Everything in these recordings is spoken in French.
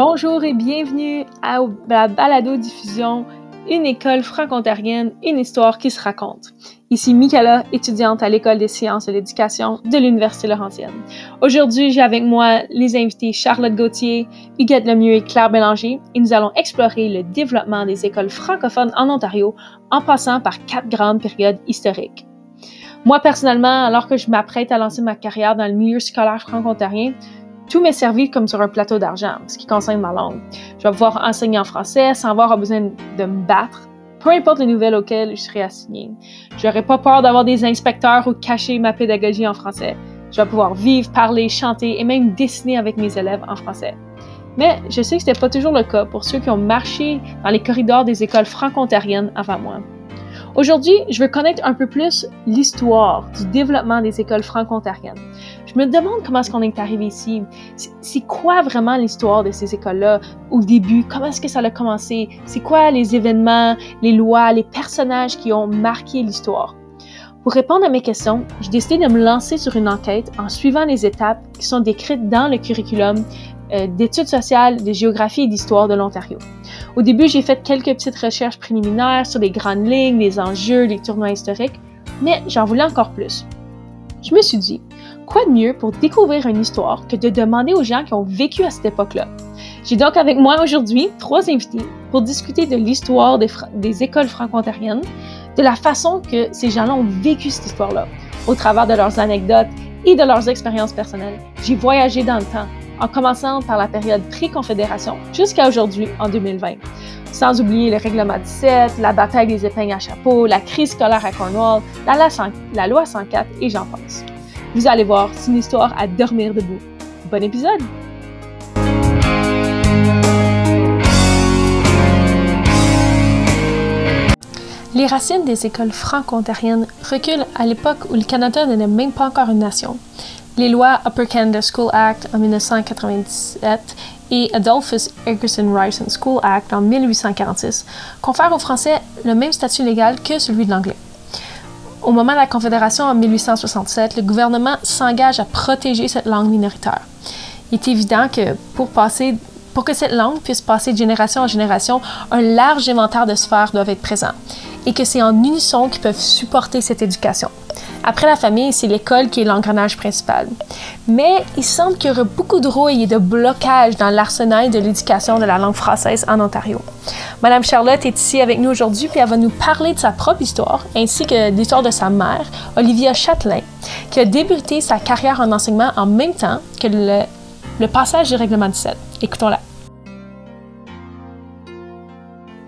Bonjour et bienvenue à la balado-diffusion Une école franco-ontarienne, une histoire qui se raconte. Ici Michaela, étudiante à l'École des sciences de l'éducation de l'Université Laurentienne. Aujourd'hui, j'ai avec moi les invités Charlotte Gauthier, Huguette Lemieux et Claire Bélanger et nous allons explorer le développement des écoles francophones en Ontario en passant par quatre grandes périodes historiques. Moi, personnellement, alors que je m'apprête à lancer ma carrière dans le milieu scolaire franco-ontarien, tout m'est servi comme sur un plateau d'argent, ce qui concerne ma langue. Je vais pouvoir enseigner en français sans avoir besoin de me battre, peu importe les nouvelles auxquelles je serai assignée. Je n'aurai pas peur d'avoir des inspecteurs ou cacher ma pédagogie en français. Je vais pouvoir vivre, parler, chanter et même dessiner avec mes élèves en français. Mais je sais que ce n'était pas toujours le cas pour ceux qui ont marché dans les corridors des écoles franco-ontariennes avant moi. Aujourd'hui, je veux connaître un peu plus l'histoire du développement des écoles franco-ontariennes. Je me demande comment est-ce qu'on est arrivé ici. C'est quoi vraiment l'histoire de ces écoles-là au début? Comment est-ce que ça a commencé? C'est quoi les événements, les lois, les personnages qui ont marqué l'histoire? Pour répondre à mes questions, j'ai décidé de me lancer sur une enquête en suivant les étapes qui sont décrites dans le curriculum d'études sociales, de géographie et d'histoire de l'Ontario. Au début, j'ai fait quelques petites recherches préliminaires sur les grandes lignes, les enjeux, les tournois historiques, mais j'en voulais encore plus. Je me suis dit, quoi de mieux pour découvrir une histoire que de demander aux gens qui ont vécu à cette époque-là? J'ai donc avec moi aujourd'hui trois invités pour discuter de l'histoire des, des, écoles franco-ontariennes, de la façon que ces gens-là ont vécu cette histoire-là, au travers de leurs anecdotes et de leurs expériences personnelles. J'ai voyagé dans le temps en commençant par la période pré-confédération jusqu'à aujourd'hui, en 2020. Sans oublier le règlement 17, la bataille des épingles à chapeau, la crise scolaire à Cornwall, la, loi 104 et j'en pense. Vous allez voir, c'est une histoire à dormir debout. Bon épisode! Les racines des écoles franco-ontariennes reculent à l'époque où le Canada n'était même pas encore une nation les lois Upper Canada School Act en 1997 et Adolphus Egerton Ryerson School Act en 1846 confèrent aux Français le même statut légal que celui de l'anglais. Au moment de la Confédération en 1867, le gouvernement s'engage à protéger cette langue minoritaire. Il est évident que pour, passer, pour que cette langue puisse passer de génération en génération, un large inventaire de sphères doivent être présents et que c'est en unisson qu'ils peuvent supporter cette éducation. Après la famille, c'est l'école qui est l'engrenage principal. Mais il semble qu'il y aurait beaucoup de rouille et de blocages dans l'arsenal de l'éducation de la langue française en Ontario. Madame Charlotte est ici avec nous aujourd'hui, puis elle va nous parler de sa propre histoire, ainsi que l'histoire de sa mère, Olivia Châtelain, qui a débuté sa carrière en enseignement en même temps que le, le passage du règlement 17. Écoutons-la.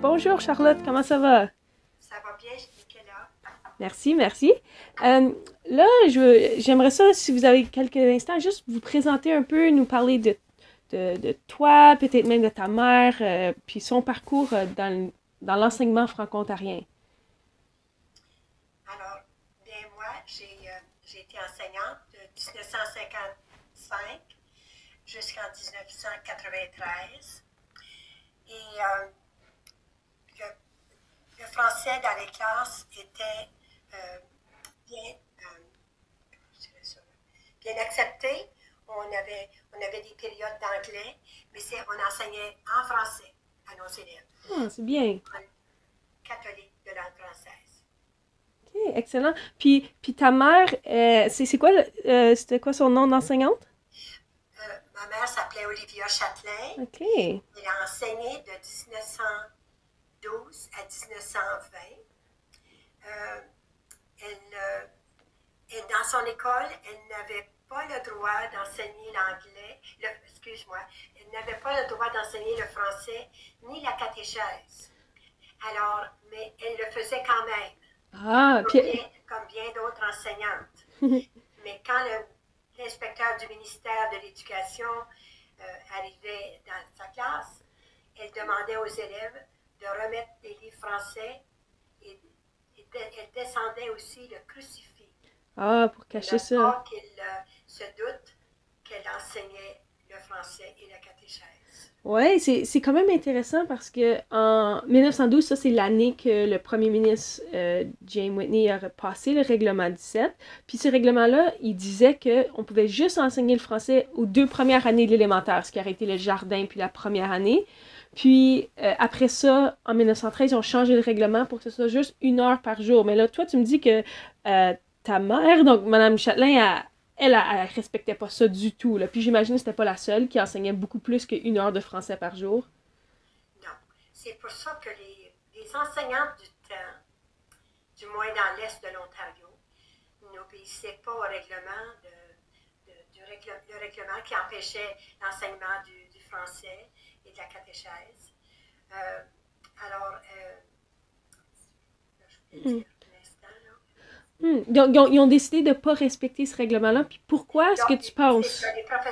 Bonjour Charlotte, comment ça va? Merci, merci. Euh, là, j'aimerais ça, si vous avez quelques instants, juste vous présenter un peu, nous parler de, de, toi, peut-être même de ta mère, euh, puis son parcours euh, dans, dans l'enseignement franco-ontarien. Alors, bien, moi, j'ai été enseignante de 1955 jusqu'en 1993. Et le, français dans les classes était euh, bien, euh, bien accepté. On avait, on avait des périodes d'anglais, mais on enseignait en français à nos élèves. Ah, c'est bien. Catholique de langue française. OK, excellent. Puis, puis ta mère, euh, c'est quoi, c'était quoi son nom d'enseignante? ma mère s'appelait Olivia Châtelain. OK. Elle a enseigné de 1912 à 1920. Euh, elle, dans son école, elle n'avait pas le droit d'enseigner l'anglais, excuse-moi, elle n'avait pas le droit d'enseigner le français ni la catéchèse. Alors, mais elle le faisait quand même. Ah, comme, bien, comme bien d'autres enseignantes. mais quand l'inspecteur du ministère de l'Éducation euh, arrivait dans sa classe, elle demandait aux élèves de remettre des livres français elle descendait aussi le crucifix. Ah, pour cacher ça. Pour qu'il euh, se doute qu'elle enseignait le français et la catéchèse. C'est, c'est quand même intéressant parce que en 1912, ça c'est l'année que le premier ministre euh, James Whitney a passé le règlement 17. Puis ce règlement-là, il disait qu'on pouvait juste enseigner le français aux deux premières années de l'élémentaire, ce qui aurait été le jardin puis la première année. Puis euh, après ça, en 1913, ils ont changé le règlement pour que ce soit juste une heure par jour. Mais là, toi, tu me dis que euh, ta mère, donc Madame Châtelain, a, elle, elle, respectait pas ça du tout. Là. Puis j'imagine que c'était pas la seule qui enseignait beaucoup plus qu'une heure de français par jour. Non. C'est pour ça que les, les enseignantes du temps, du moins dans l'est de l'Ontario, n'obéissaient pas au règlement, de, le règlement qui empêchait l'enseignement du, du, français et de la catéchèse. Euh, alors, euh, je vais dire, Hmm. Ils, ont, ils, ont, décidé de ne pas respecter ce règlement-là. Puis pourquoi est-ce que tu penses?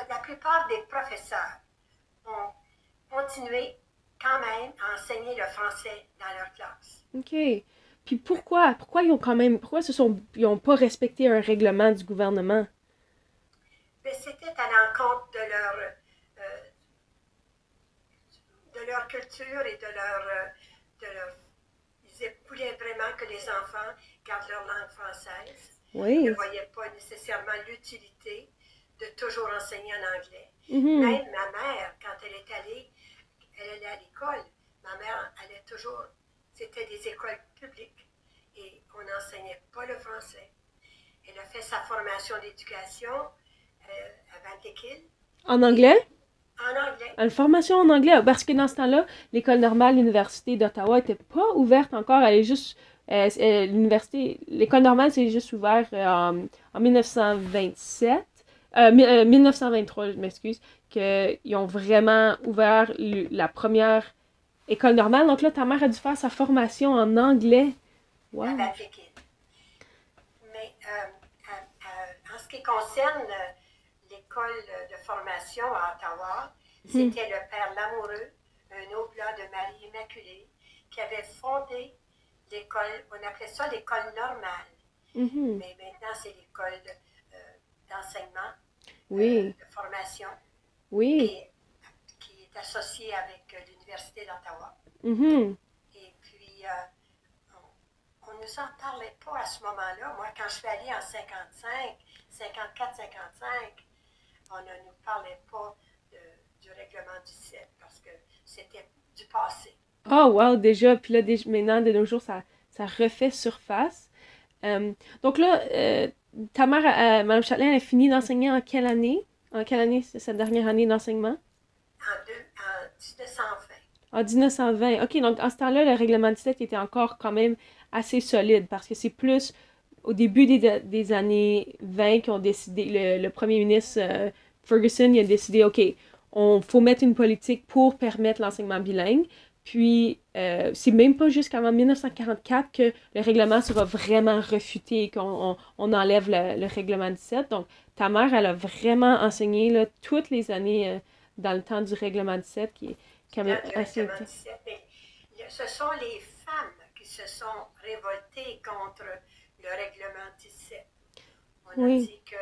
la plupart des professeurs ont continué quand même à enseigner le français dans leur classe. OK. Puis pourquoi? Pourquoi ils ont quand même. Pourquoi ce sont, ils n'ont pas respecté un règlement du gouvernement? Ben, C'était à l'encontre de leur, euh, de leur culture et de leur, euh, de leur. Ils voulaient vraiment que les enfants gardent leur langue française. Oui. ne voyaient pas nécessairement l'utilité de toujours enseigner en anglais. Mhm. Même ma mère, quand elle est allée, elle allait à l'école, ma mère allait toujours, c'était des écoles publiques et on n'enseignait pas le français. Elle a fait sa formation d'éducation à. En anglais? En anglais. Une formation en anglais, parce que dans ce temps-là, l'école normale, l'Université d'Ottawa n'était pas ouverte encore, elle est juste euh, euh, l'université, l'école normale s'est juste ouverte euh, en, en, 1927, 1923, je m'excuse, qu'ils ont vraiment ouvert la première école normale. Donc là, ta mère a dû faire sa formation en anglais. Wow. Mais en ce qui concerne l'école de formation à Ottawa, hmm. c'était le père Lamoureux, un oblat de Marie Immaculée, qui avait fondé l'école, on appelait ça l'école normale. Mm-hmm. Mais maintenant, c'est l'école d'enseignement, oui. de, de, formation. Oui. Qui est associée avec euh, l'Université d'Ottawa. Mm-hmm. Et puis, euh, on ne nous en parlait pas à ce moment-là. Moi, quand je suis allée en 55, 54, 55, on ne nous parlait pas de, du règlement du 7 parce que c'était du passé. Oh, wow, déjà. Puis là, déjà, maintenant, de nos jours, ça, ça refait surface. Euh, donc là, euh, ta mère, euh, Mme Châtelain, elle a fini d'enseigner en quelle année? En quelle année, c'est sa dernière année d'enseignement? En, deux, en 1920. En 1920. OK, donc en ce temps-là, le règlement 17 était encore quand même assez solide parce que c'est plus au début des, des années 20 qu'ils ont décidé, le, le premier ministre euh, Ferguson il a décidé, OK, on faut mettre une politique pour permettre l'enseignement bilingue. Puis, euh, c'est même pas jusqu'en 1944 que le règlement sera vraiment refuté, qu'on on, enlève le, le, règlement 17. Donc, ta mère, elle a vraiment enseigné là, toutes les années euh, dans le temps du règlement 17, qui est quand même assez... 17, ce sont les femmes qui se sont révoltées contre le règlement 17. On oui. a dit que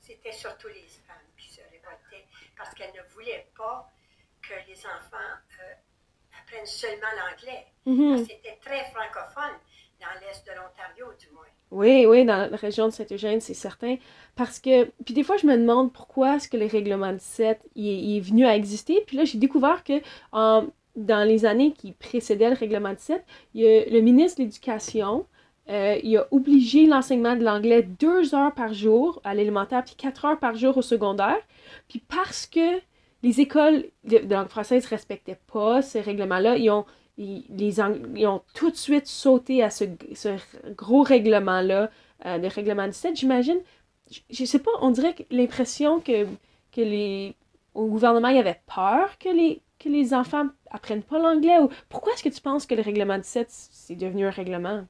c'était surtout les femmes qui se révoltaient parce qu'elles ne voulaient pas que les enfants... Euh, apprennent seulement l'anglais. Mm-hmm. C'était très francophone dans l'est de l'Ontario, du moins. Oui, oui, dans la région de Saint-Eugène, c'est certain. Parce que, puis des fois, je me demande pourquoi est-ce que le règlement 17 il est, il est venu à exister. Puis là, j'ai découvert que dans les années qui précédaient le règlement 17, il y a le ministre de l'Éducation, euh, il a obligé l'enseignement de l'anglais deux heures par jour à l'élémentaire, puis quatre heures par jour au secondaire. Puis parce que les écoles de, langue française ne respectaient pas ces règlements-là. Ils ont, ils, ont tout de suite sauté à ce, gros règlement-là, euh, le règlement 17. J'imagine, je, ne sais pas, on dirait que l'impression que, que les, au gouvernement, il y avait peur que les, que les enfants apprennent pas l'anglais. Ou, pourquoi est-ce que tu penses que le règlement 17, c'est devenu un règlement?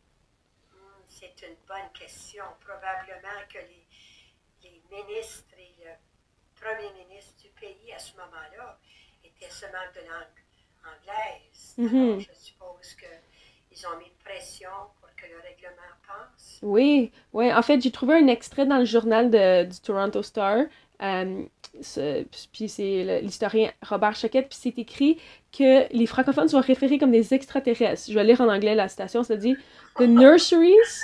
Une bonne question. Probablement que les, les ministres et le premier ministre pays à ce moment-là était seulement de langue anglaise. Mm -hmm. Alors, je suppose qu'ils ont mis pression pour que le règlement passe. Oui, oui. En fait, j'ai trouvé un extrait dans le journal de, du Toronto Star. Euh, puis c'est l'historien Robert Choquette, puis c'est écrit que les francophones sont référés comme des extraterrestres. Je vais lire en anglais la citation, ça dit « The nurseries,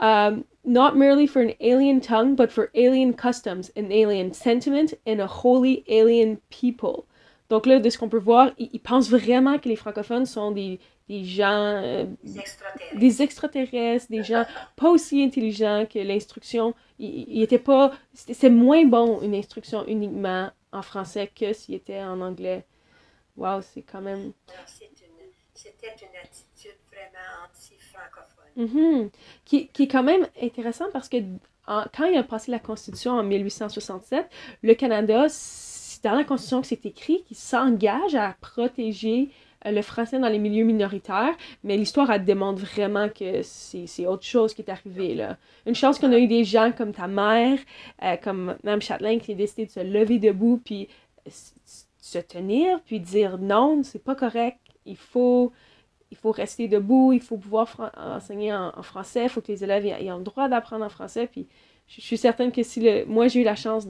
um, not merely for an alien tongue, but for alien customs, an alien sentiment, and a wholly alien people ». Donc là, de ce qu'on peut voir, ils, pensent vraiment que les francophones sont des, des gens... Euh, des extraterrestres. Des extraterrestres, des gens pas aussi intelligents que l'instruction. Il, était pas... C'est moins bon une instruction uniquement en français que s'il était en anglais. Wow, c'est quand même... C'était une, attitude vraiment Mm-hmm. qui, qui, est quand même intéressant parce que quand il a passé la Constitution en 1867, le Canada dans la Constitution que c'est écrit qu'il s'engage à protéger euh, le français dans les milieux minoritaires, mais l'histoire, elle démontre vraiment que c'est autre chose qui est arrivé, là. Une chance qu'on a eu des gens comme ta mère, euh, comme Mme Châtelain, qui a décidé de se lever debout, puis se tenir, puis dire non, c'est pas correct, il faut, il faut rester debout, il faut pouvoir enseigner en, français, il faut que les élèves aient, le droit d'apprendre en français, puis je suis certaine que si le, moi j'ai eu la chance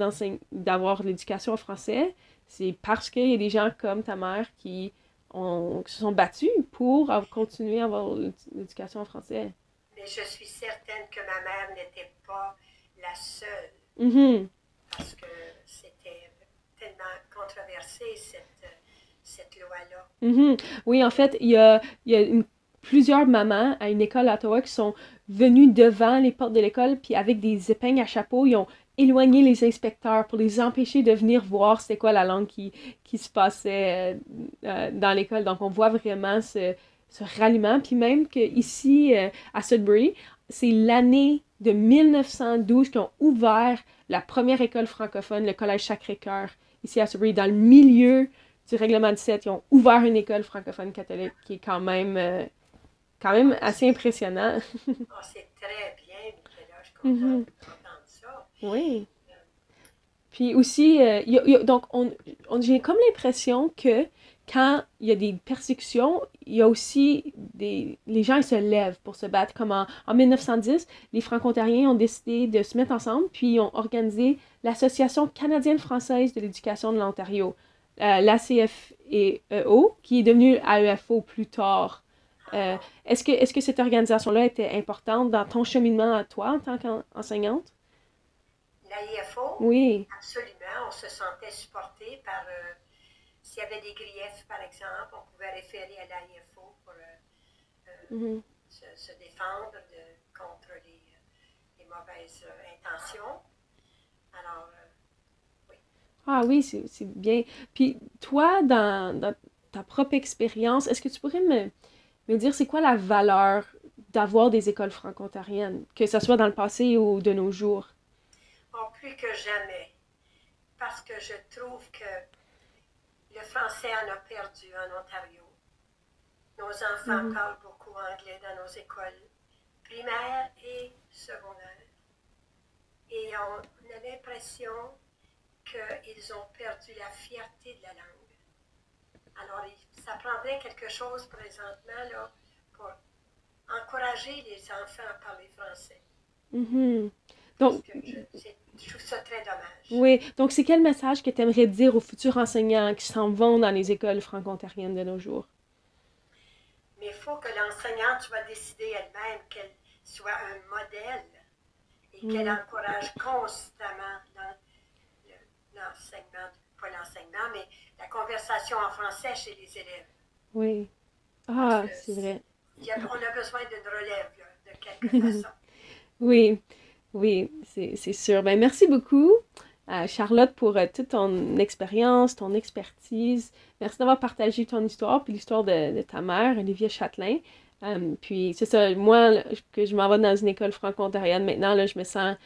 d'avoir l'éducation en français, c'est parce qu'il y a des gens comme ta mère qui, ont, se sont battus pour continuer à avoir l'éducation en français. Mais je suis certaine que ma mère n'était pas la seule. Mm-hmm. Parce que c'était tellement controversé, cette, cette loi-là. Mm-hmm. Oui, en fait, il y a, plusieurs mamans à une école à Ottawa qui sont venues devant les portes de l'école, puis avec des épingles à chapeau, ils ont éloigné les inspecteurs pour les empêcher de venir voir c'est quoi la langue qui, qui se passait euh, euh, dans l'école. Donc, on voit vraiment ce, ralliement. Puis même qu'ici, euh, à Sudbury, c'est l'année de 1912 qu'ils ont ouvert la première école francophone, le Collège Sacré-Cœur, ici à Sudbury, dans le milieu du règlement 17. Ils ont ouvert une école francophone catholique qui est quand même quand même assez impressionnant. oh, c'est très bien, Michaela. Je suis contente mm -hmm. ça. Oui. Puis aussi, euh, y a, y a, donc, on, on j'ai comme l'impression que quand il y a des persécutions, il y a aussi des... Les gens, ils se lèvent pour se battre. Comme en, en 1910, les franco-ontariens ont décidé de se mettre ensemble, puis ils ont organisé l'Association canadienne-française de l'éducation de l'Ontario, euh, l'ACFEO, qui est devenue AEFO plus tard. Euh, est-ce, que, est-ce que cette organisation-là était importante dans ton cheminement à toi en tant qu'enseignante? L'AIFO? Oui. Absolument. On se sentait supporté par. Euh, s'il y avait des griefs, par exemple, on pouvait référer à l'AIFO pour mm-hmm. se, défendre contre les, les mauvaises intentions. Alors. Ah oui, c'est, c'est bien. Puis toi, dans, dans ta propre expérience, est-ce que tu pourrais me dire c'est quoi la valeur d'avoir des écoles franco-ontariennes, que ce soit dans le passé ou de nos jours? Plus que jamais. Parce que je trouve que le français en a perdu en Ontario. Nos enfants mm-hmm. parlent beaucoup anglais dans nos écoles primaires et secondaires. Et on a l'impression qu'ils ont perdu la fierté de la langue. Alors, ça prendrait quelque chose présentement là, pour encourager les enfants à parler français. Mm-hmm. Donc, je, trouve ça très dommage. Oui, donc c'est quel message que tu aimerais dire aux futurs enseignants qui s'en vont dans les écoles franco-ontariennes de nos jours? Mais il faut que l'enseignante soit décidée elle-même qu'elle soit un modèle et qu'elle mm. encourage constamment l'enseignement, pas l'enseignement, mais la conversation en français chez les élèves. Oui. Ah, c'est vrai. on a besoin d'une relève, de quelque façon. oui, oui, c'est sûr. Ben, merci beaucoup. Euh, Charlotte, pour euh, toute ton expérience, ton expertise. Merci d'avoir partagé ton histoire, puis l'histoire de, ta mère, Olivia Châtelain. Euh, puis c'est ça, moi, que je m'en vais dans une école franco-ontarienne maintenant, là, je me sens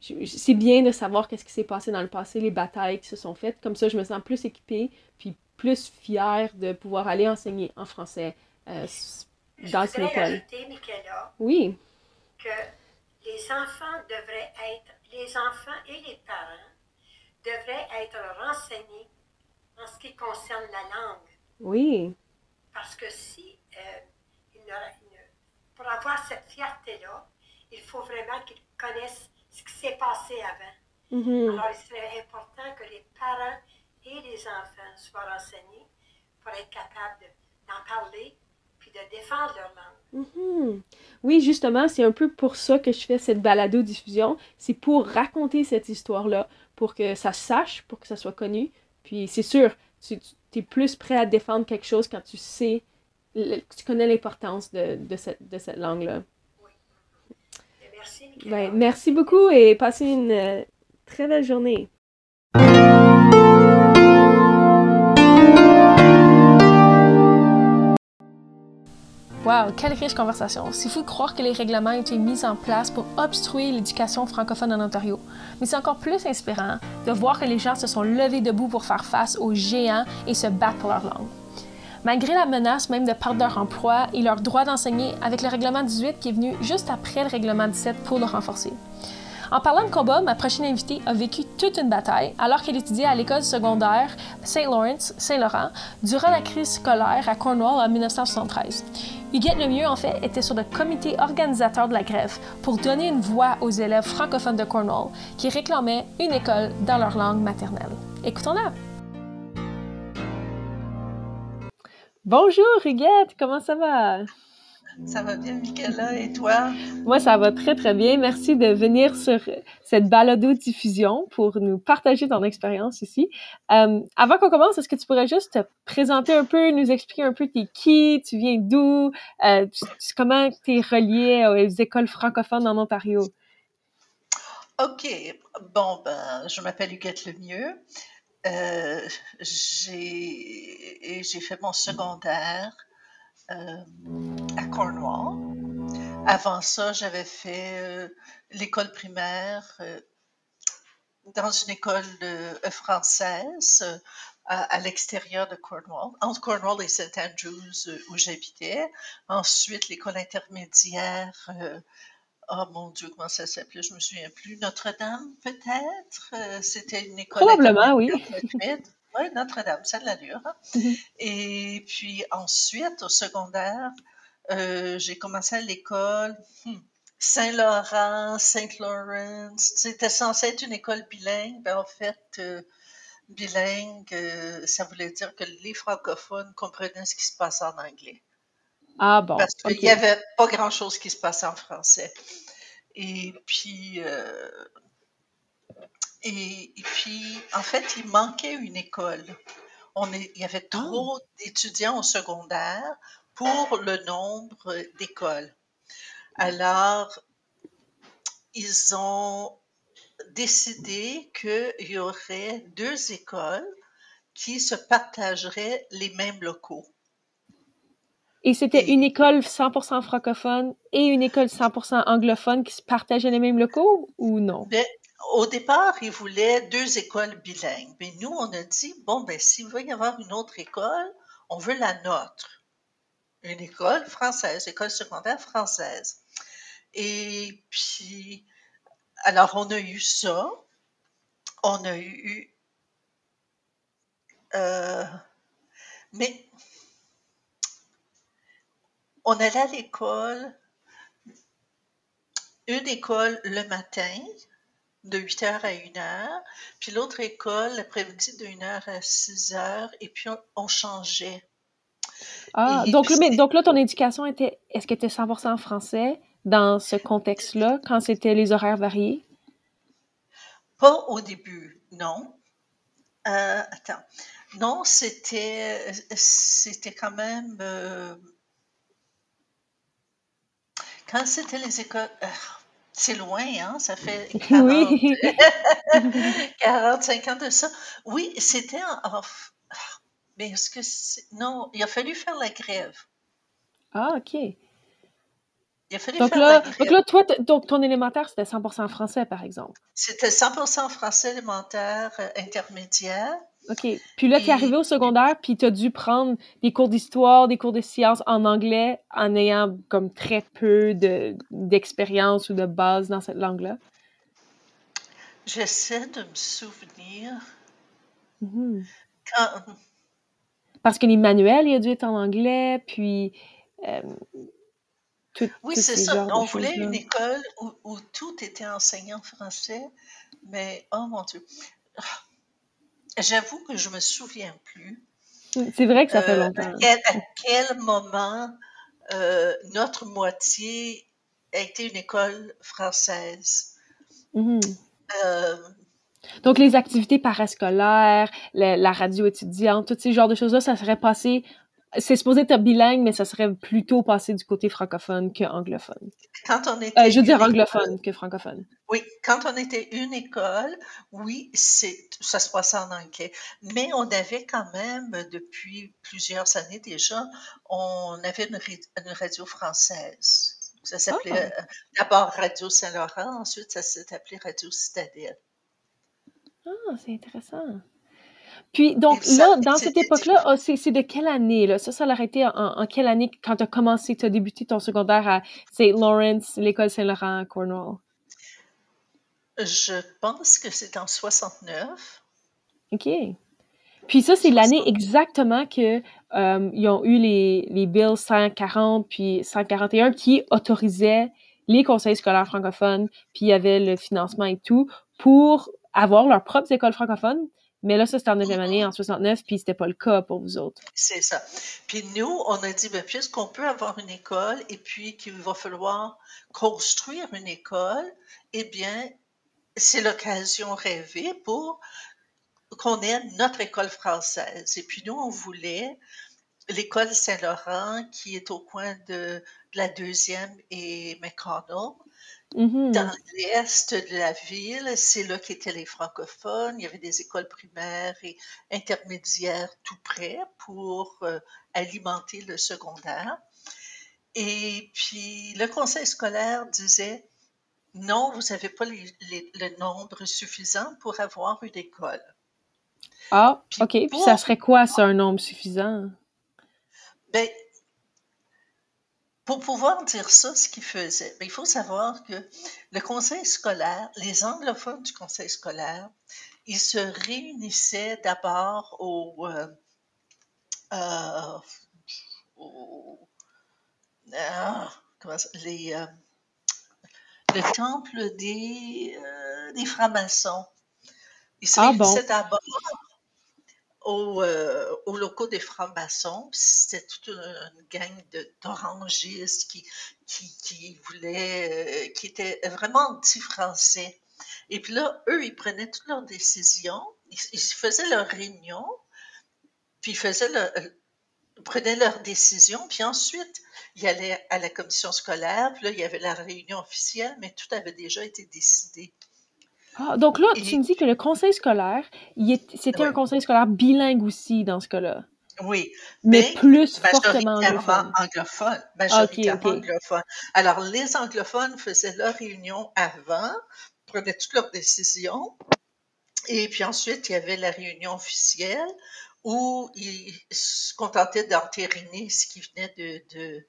c'est bien de savoir qu'est-ce qui s'est passé dans le passé, les batailles qui se sont faites. Comme ça, je me sens plus équipée, puis plus fière de pouvoir aller enseigner en français euh, dans une école. Ajouter, Michaela, oui. Que les enfants devraient être, les enfants et les parents devraient être renseignés en ce qui concerne la langue. Oui. Parce que si, euh, pour avoir cette fierté-là, il faut vraiment qu'ils connaissent s'est passé avant. Mhm. Alors, il serait important que les parents et les enfants soient renseignés pour être capables de- d'en parler puis de défendre leur langue. Mhm. Oui, justement, c'est un peu pour ça que je fais cette balado-diffusion. C'est pour raconter cette histoire-là, pour que ça sache, pour que ça soit connu. Puis c'est sûr, tu, tu es plus prêt à défendre quelque chose quand tu sais, tu connais l'importance de, de cette, de cette langue-là. Merci. Ben, merci beaucoup et passez une euh, très belle journée. Wow, quelle riche conversation. C'est fou de croire que les règlements ont été mis en place pour obstruer l'éducation francophone en Ontario. Mais c'est encore plus inspirant de voir que les gens se sont levés debout pour faire face aux géants et se battre pour leur langue. Malgré la menace même de perdre leur emploi et leur droit d'enseigner avec le règlement 18 qui est venu juste après le règlement 17 pour le renforcer. En parlant de combat, ma prochaine invitée a vécu toute une bataille alors qu'elle étudiait à l'école secondaire St. Lawrence, Saint-Laurent, durant la crise scolaire à Cornwall en 1973. Huguette Lemieux, en fait, était sur le comité organisateur de la grève pour donner une voix aux élèves francophones de Cornwall qui réclamaient une école dans leur langue maternelle. Écoutons-la! Bonjour Huguette, comment ça va? Ça va bien, Michaela, et toi? Moi, ça va très, très bien. Merci de venir sur cette balado-diffusion pour nous partager ton expérience ici. Euh, avant qu'on commence, est-ce que tu pourrais juste te présenter un peu, nous expliquer un peu t'es qui, tu viens d'où, euh, comment tu es relié aux écoles francophones en Ontario? OK. Bon, ben, je m'appelle Huguette Lemieux. Euh, j'ai fait mon secondaire euh, à Cornwall. Avant ça, j'avais fait euh, l'école primaire dans une école française à, à l'extérieur de Cornwall, entre Cornwall et St. Andrews où j'habitais. Ensuite, l'école intermédiaire. Oh mon Dieu, comment ça s'appelait? Je me souviens plus. Notre-Dame, peut-être? Euh, C'était une école Probablement, oui. Oui, Notre-Dame, ça de l'allure. hein. Mhm. Et puis ensuite, au secondaire, euh, j'ai commencé à l'école hmm, Saint-Laurent, Saint-Lawrence. C'était censé être une école bilingue. Ben, en fait, euh, bilingue, euh, ça voulait dire que les francophones comprenaient ce qui se passait en anglais. Ah bon, Parce qu'il n'y avait pas grand-chose qui se passait en français. Et puis, euh, et, et puis, en fait, il manquait une école. On est, il y avait trop d'étudiants au secondaire pour le nombre d'écoles. Alors, ils ont décidé qu'il y aurait deux écoles qui se partageraient les mêmes locaux. Et c'était Et- une école 100% francophone et une école 100% anglophone qui se partageaient les mêmes locaux ou non? Ben, au départ, ils voulaient deux écoles bilingues. Mais nous, on a dit, bon, ben, s'il va y avoir une autre école, on veut la nôtre. Une école française, école secondaire française. Et puis, alors, on a eu ça. On a eu. euh, mais on allait à l'école, une école le matin, de 8h à 1h, puis l'autre école l'après-midi de 1h à 6h, et puis on, on changeait. Ah, Et donc, puis là, mais, c'est- donc là, ton éducation était, est-ce qu'elle était 100% français dans ce contexte-là, quand c'était les horaires variés? Pas au début, non. Euh, attends. Non, c'était c'était quand même. euh, quand c'était les écoles. euh, c'est loin, hein? Ça fait 40, Oui. 45 ans de ça. Oui, c'était en. en- mais est-ce que c'est. Non, il a fallu faire la grève. Ah, OK. Il a fallu Donc faire là, la donc grève. là, toi, donc ton élémentaire, c'était 100% français, par exemple. C'était 100% français élémentaire euh, intermédiaire. OK. Puis là, tu es arrivé au secondaire, puis tu as dû prendre des cours d'histoire, des cours de sciences en anglais, en ayant comme très peu de- d'expérience ou de base dans cette langue-là? J'essaie de me souvenir. Mhm. Quand, Parce que les manuels, il a dû être en anglais, puis... euh, oui, c'est ça. On voulait une école où, tout était enseigné en français, mais oh mon Dieu. J'avoue que je me souviens plus. C'est vrai que ça fait euh, longtemps. À quel, moment euh, notre moitié a été une école française. Mm-hmm. Euh, Donc, les activités parascolaires, la, radio étudiante, tous ces genres de choses-là, ça serait passé c'est supposé être bilingue, mais ça serait plutôt passé du côté francophone que anglophone. Quand on était euh, je veux dire anglophone que francophone. Oui, quand on était une école, oui, c'est ça se passait en anglais. Mais on avait quand même, depuis plusieurs années déjà, on avait une, radio française. Ça s'appelait ah. euh, d'abord Radio Saint-Laurent, ensuite ça s'est appelé Radio Citadelle. Ah, c'est intéressant. Puis, donc, là, dans cette époque-là, ah, c'est de quelle année, là? Ça, ça l'a arrêté en, quelle année quand tu as commencé, tu as débuté ton secondaire à St. Lawrence, l'école Saint-Laurent à Cornwall? Je pense que c'est en 69. OK. Puis ça, c'est l'année exactement que euh, ils ont eu les, les bills 140 puis 141 qui autorisaient les conseils scolaires francophones, puis il y avait le financement et tout, pour avoir leurs propres écoles francophones. Mais là, ça, c'était en 9e année, en 69, puis c'était pas le cas pour vous autres. C'est ça. Puis nous, on a dit, ben, puisqu'on peut avoir une école et puis qu'il va falloir construire une école, eh bien, c'est l'occasion rêvée pour qu'on ait notre école française. Et puis nous, on voulait l'école Saint-Laurent qui est au coin de, la deuxième et McConnell. Mm-hmm. Dans l'est de la ville, c'est là qu'étaient les francophones. Il y avait des écoles primaires et intermédiaires tout près pour euh, alimenter le secondaire. Et puis, le conseil scolaire disait, non, vous n'avez pas le nombre suffisant pour avoir une école. Ah, OK. Puis ça serait quoi, ça, un nombre suffisant? Ben, pour pouvoir dire ça, ce qu'il faisait, ben, il faut savoir que le conseil scolaire, les anglophones du conseil scolaire, ils se réunissaient d'abord au, euh, euh, ah, les, euh, le temple des, des francs-maçons. Ils se ah, réunissaient d'abord euh, aux, locaux des francs-maçons. C'était toute une, gang d'orangistes qui, qui, qui euh, qui étaient vraiment anti-français. Et puis là, eux, ils prenaient toutes leurs décisions, ils, faisaient leurs réunions, puis ils faisaient euh, prenaient leurs décisions, puis ensuite, ils allaient à la commission scolaire, puis là, il y avait la réunion officielle, mais tout avait déjà été décidé. Ah, donc là, tu me dis que le conseil scolaire, c'était un conseil scolaire bilingue aussi dans ce cas-là. Oui. Mais, plus fortement anglophone. anglophone. Majoritairement anglophone. Alors, les anglophones faisaient leur réunion avant, prenaient toutes leurs décisions, et puis ensuite, il y avait la réunion officielle où ils se contentaient d'entériner ce qui venait de, de,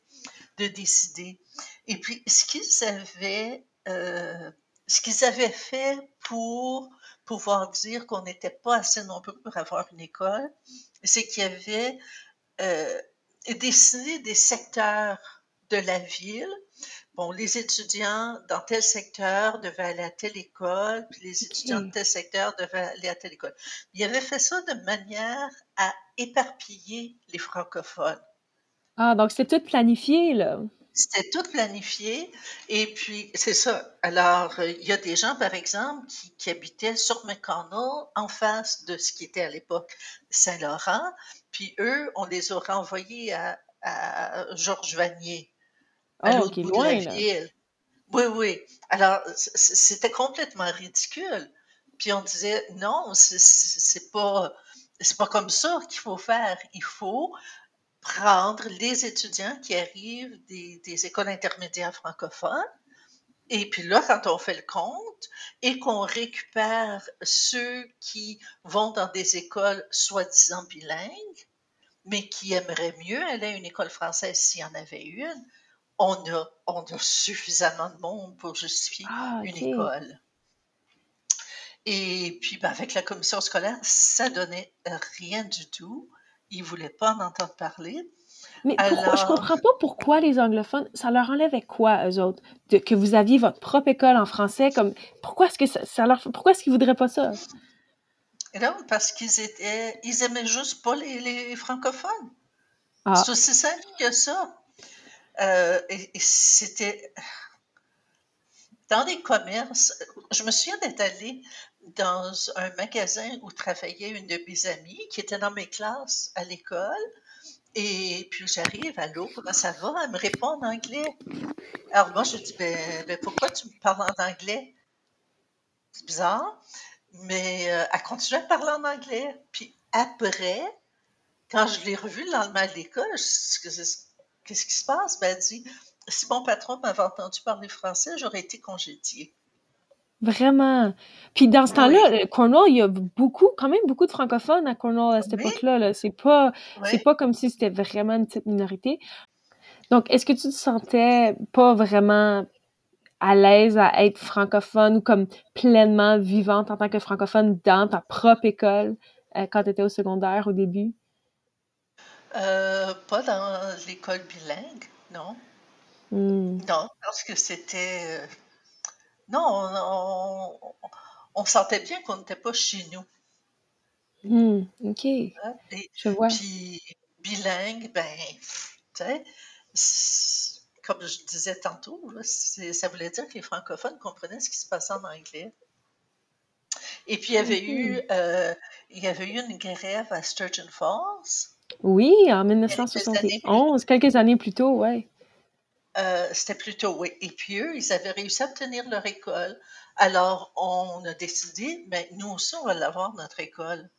de, décider. Et puis, ce qu'ils avaient euh, ce qu'ils avaient fait pour pouvoir dire qu'on n'était pas assez nombreux pour avoir une école, c'est qu'ils avaient euh, dessiné des secteurs de la ville. Bon, les étudiants dans tel secteur devaient aller à telle école, puis les étudiants de tel secteur devaient aller à telle école. Ils avaient fait ça de manière à éparpiller les francophones. Ah, donc c'est tout planifié, là. C'était tout planifié. Et puis, c'est ça. Alors, euh, il y a des gens, par exemple, qui, habitaient sur McConnell, en face de ce qui était à l'époque Saint-Laurent. Puis eux, on les aurait envoyés à, Georges Vanier, à oh, l'autre bout de la ville. Oui, oui. Alors, c'était complètement ridicule. Puis on disait, non, c'est pas, c'est pas comme ça qu'il faut faire. Il faut prendre les étudiants qui arrivent des, écoles intermédiaires francophones. Et puis là, quand on fait le compte et qu'on récupère ceux qui vont dans des écoles soi-disant bilingues, mais qui aimeraient mieux aller à une école française s'il y en avait une, on a, on a suffisamment de monde pour justifier ah, une école. Et puis, ben, avec la commission scolaire, ça donnait rien du tout. Ils ne voulaient pas en entendre parler. Mais pourquoi, je comprends pas pourquoi les anglophones, ça leur enlevait quoi, eux autres, de, que vous aviez votre propre école en français, comme, pourquoi est-ce que ça, leur, pourquoi est-ce qu'ils voudraient pas ça? Non, parce qu'ils étaient, ils aimaient juste pas les, francophones. Ah. C'est aussi simple que ça. Euh, et, c'était dans les commerces. Je me souviens d'être allée dans un magasin où travaillait une de mes amies qui était dans mes classes à l'école. Et puis j'arrive, allô, comment ça va? Elle me répond en anglais. Alors moi, je dis, ben, ben pourquoi tu me parles en anglais? C'est bizarre. Mais euh, elle continue à parler en anglais. Puis après, quand je l'ai revue le lendemain à l'école, qu'est-ce qui se passe? Ben, elle dit, si mon patron m'avait entendu parler français, j'aurais été congédiée. Vraiment. Puis dans ce temps-là, Cornwall, il y a beaucoup, quand même beaucoup de francophones à Cornwall à cette époque-là. -là, c'est pas, c'est pas comme si c'était vraiment une petite minorité. Donc, est-ce que tu te sentais pas vraiment à l'aise à être francophone ou comme pleinement vivante en tant que francophone dans ta propre école euh, quand tu étais au secondaire au début? Euh, pas dans l'école bilingue, non. Hmm. Non, parce que c'était euh, non, on, sentait bien qu'on n'était pas chez nous. Hmm, OK. Hein, je vois. Puis, bilingue, ben, tu sais, comme je disais tantôt, ça voulait dire que les francophones comprenaient ce qui se passait en anglais. Et puis, il y avait, eu, euh, il y avait eu une grève à Sturgeon Falls. Oui, en 1971, quelques années plus tôt, oui. Euh, c'était plutôt, oui. Et puis eux, ils avaient réussi à obtenir leur école. Alors, on a décidé, mais ben, nous aussi, on va l'avoir, notre école.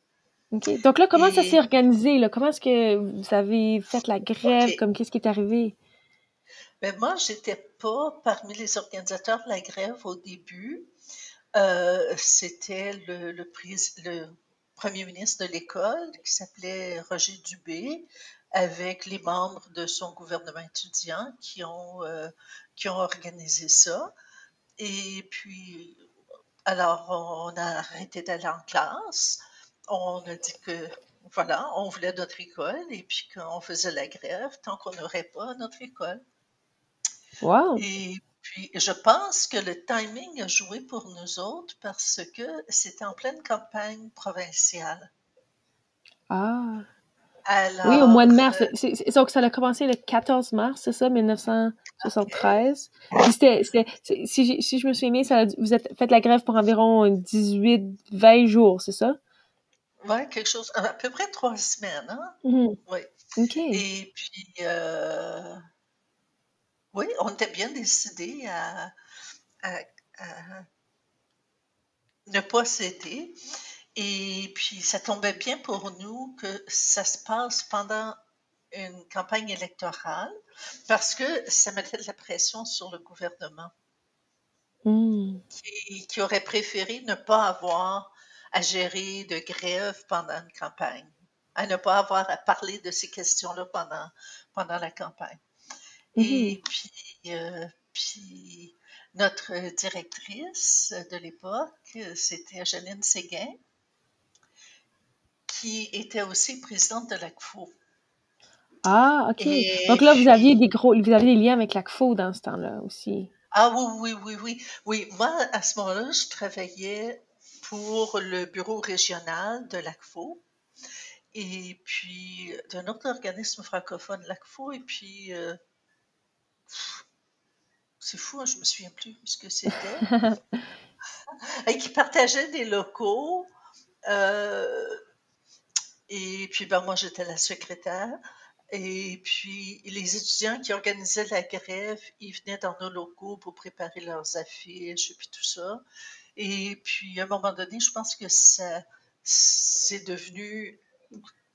OK. Donc là, comment ça s'est organisé? Là? Comment est-ce que vous avez fait la grève? Comme qu'est-ce qui est arrivé? Ben, moi, j'étais pas parmi les organisateurs de la grève au début. Euh, c'était le, le, le, premier ministre de l'école qui s'appelait Roger Dubé avec les membres de son gouvernement étudiant qui ont, euh, qui ont organisé ça. Et puis, alors, on a arrêté d'aller en classe. On a dit que, voilà, on voulait notre école et puis qu'on faisait la grève tant qu'on n'aurait pas notre école. Wow! Et puis, je pense que le timing a joué pour nous autres parce que c'était en pleine campagne provinciale. Ah! Oui, au mois de mars. donc, ça a commencé le 14 mars, c'est ça, 1973. c'était, si, si, je me souviens bien, ça vous avez fait la grève pour environ 18-20 jours, c'est ça? Oui, quelque chose, à peu près trois semaines, hein? Mm-hmm. Oui. OK. Et puis, euh, oui, on était bien décidés à, à, à ne pas céder. Et puis, ça tombait bien pour nous que ça se passe pendant une campagne électorale parce que ça mettait de la pression sur le gouvernement hmm. qui, aurait préféré ne pas avoir à gérer de grève pendant une campagne, à ne pas avoir à parler de ces questions-là pendant, pendant la campagne? Et hmm. puis, euh, puis, notre directrice de l'époque, c'était Janine Séguin, qui était aussi présidente de l'ACFO. Ah, OK. Donc là, vous aviez des gros, vous aviez des liens avec l'ACFO dans ce temps-là aussi. Ah oui, oui, oui, oui. Oui, moi, à ce moment-là, je travaillais pour le bureau régional de l'ACFO et puis d'un autre organisme francophone, l'ACFO, et puis euh, c'est fou, hein, je me souviens plus ce que c'était. et qui partageait des locaux. Euh, et puis, ben, moi, j'étais la secrétaire. Et puis, les étudiants qui organisaient la grève, ils venaient dans nos locaux pour préparer leurs affiches et puis tout ça. Et puis, à un moment donné, je pense que ça, c'est devenu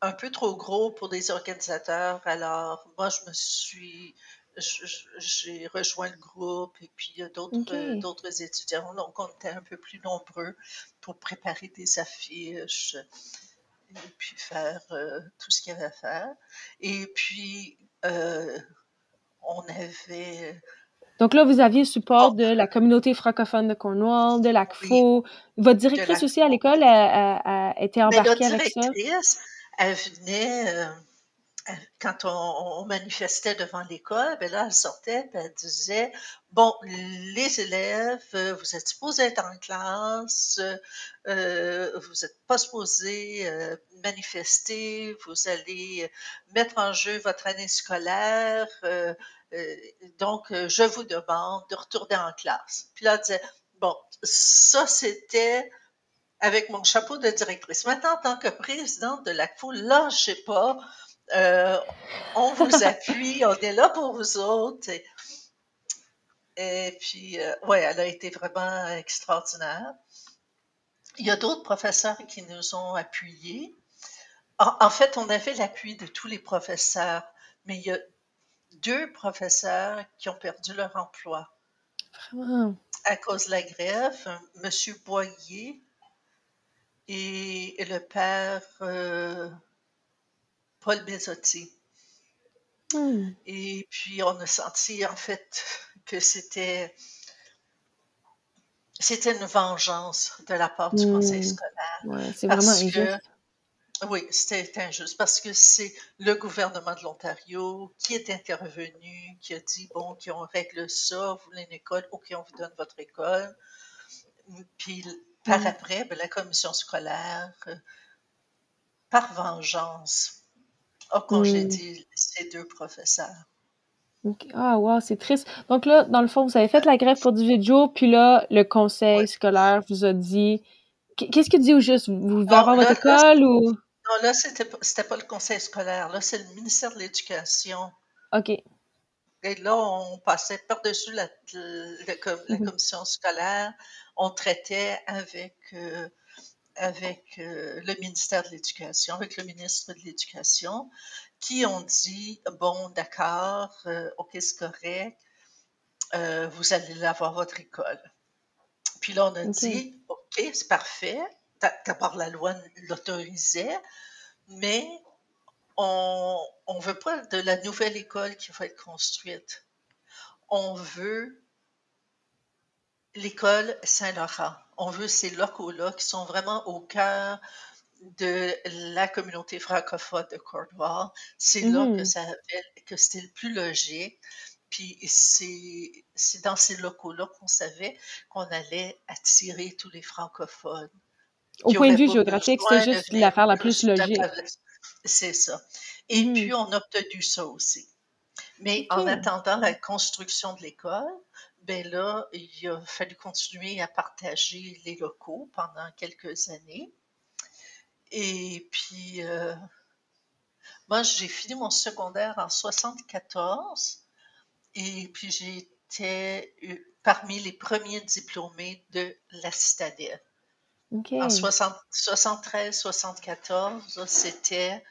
un peu trop gros pour des organisateurs. Alors, moi, je me suis, j'ai rejoint le groupe et puis il y a d'autres, d'autres étudiants. Donc, on était un peu plus nombreux pour préparer des affiches et puis faire euh, tout ce qu'il y avait à faire. Et puis, euh, on avait... Donc là, vous aviez le support de la communauté francophone de Cornwall, de l'ACFO. Votre directrice aussi à l'école a, été embarquée avec ça? Elle venait, euh, quand on, manifestait devant l'école, ben là, elle sortait et elle disait Bon, les élèves, euh, vous êtes supposés être en classe, euh, vous n'êtes pas supposés euh, manifester, vous allez mettre en jeu votre année scolaire. donc, je vous demande de retourner en classe. Puis là, elle disait Bon, ça, c'était avec mon chapeau de directrice. Maintenant, en tant que présidente de la foule, là, je sais pas euh, on vous appuie, on est là pour vous autres. Et, puis, euh, ouais, elle a été vraiment extraordinaire. Il y a d'autres professeurs qui nous ont appuyés. En, fait, on avait l'appui de tous les professeurs, mais il y a deux professeurs qui ont perdu leur emploi. Vraiment? À cause de la grève, M. Boyer et le père euh, Paul Bezzotti. Hmm. Et puis, on a senti, en fait, que c'était c'était une vengeance de la part du conseil hmm. scolaire. c'est vraiment injuste. Oui, c'était injuste parce que c'est le gouvernement de l'Ontario qui est intervenu, qui a dit bon, qu'on règle ça, vous voulez une école, ok, on vous donne votre école. Puis par hmm. après, ben, la commission scolaire, euh, par vengeance, a congédié ces deux professeurs. Ah, wow, c'est triste. Donc là, dans le fond, vous avez fait la grève pour 18 jours, puis là, le conseil scolaire vous a dit. Qu'est-ce qu'il dit au juste? Vous voulez avoir votre école ou? Non, là, c'était pas, pas le conseil scolaire. Là, c'est le ministère de l'Éducation. OK. Et là, on passait par-dessus la, mhm. commission scolaire. On traitait avec. Euh, avec euh, le ministère de l'Éducation, avec le ministre de l'Éducation, qui ont dit, bon, d'accord, euh, OK, c'est correct, euh, vous allez avoir votre école. Puis là, on a dit, OK, c'est parfait, d'abord la loi l'autorisait, mais on ne veut pas de la nouvelle école qui va être construite. On veut l'école Saint-Laurent. On veut ces locaux-là qui sont vraiment au cœur de la communauté francophone de Cornwall. C'est là que, mm-hmm. que c'était le plus logique. Puis c'est dans ces locaux-là qu'on savait qu'on allait attirer tous les francophones. Au point de vue géographique, c'était juste l'affaire la plus logique. C'est ça. Et mm-hmm. puis, on a obtenu ça aussi. Mais en attendant la construction de l'école, ben là, il a fallu continuer à partager les locaux pendant quelques années. Et puis, euh, moi, j'ai fini mon secondaire en 74 et puis j'étais parmi les premiers diplômés de la Citadelle. En 73-74, c'était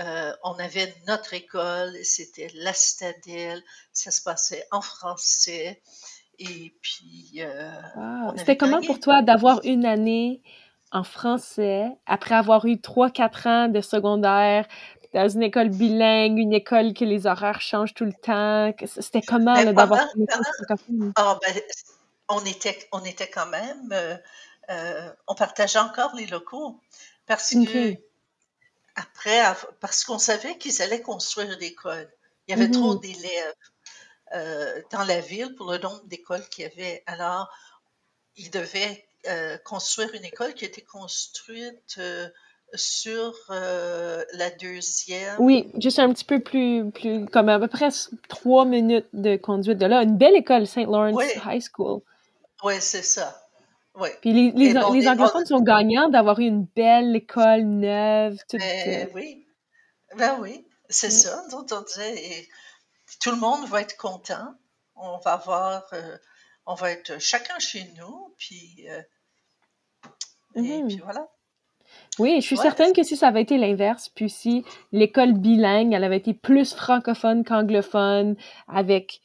euh, on avait notre école, c'était la citadelle, ça se passait en français. Et puis. Euh, c'était comment pour toi d'avoir une année en français après avoir eu 3-4 ans de secondaire dans une école bilingue, une école que les horaires changent tout le temps? C'était comment ben, d'avoir une ah, ben, on, était, on était quand même. Euh, on partageait encore les locaux parce que après, parce qu'on savait qu'ils allaient construire l'école. Il y avait trop mhm. d'élèves euh, dans la ville pour le nombre d'écoles qu'il y avait. Alors, ils devaient euh, construire une école qui était construite euh, sur la deuxième. Oui, juste un petit peu plus, plus, comme à peu près trois minutes de conduite de là. Une belle école, St. Lawrence High School. Oui, c'est ça. Puis les, les, anglophones sont gagnants d'avoir eu une belle école neuve. Toute, ben, oui, ben oui, c'est ça. Donc, on disait, tout le monde va être content. On va avoir, euh, on va être chacun chez nous, puis, euh, et mm-hmm. puis voilà. Oui, je suis certaine que si ça avait été l'inverse, puis si l'école bilingue, elle avait été plus francophone qu'anglophone, avec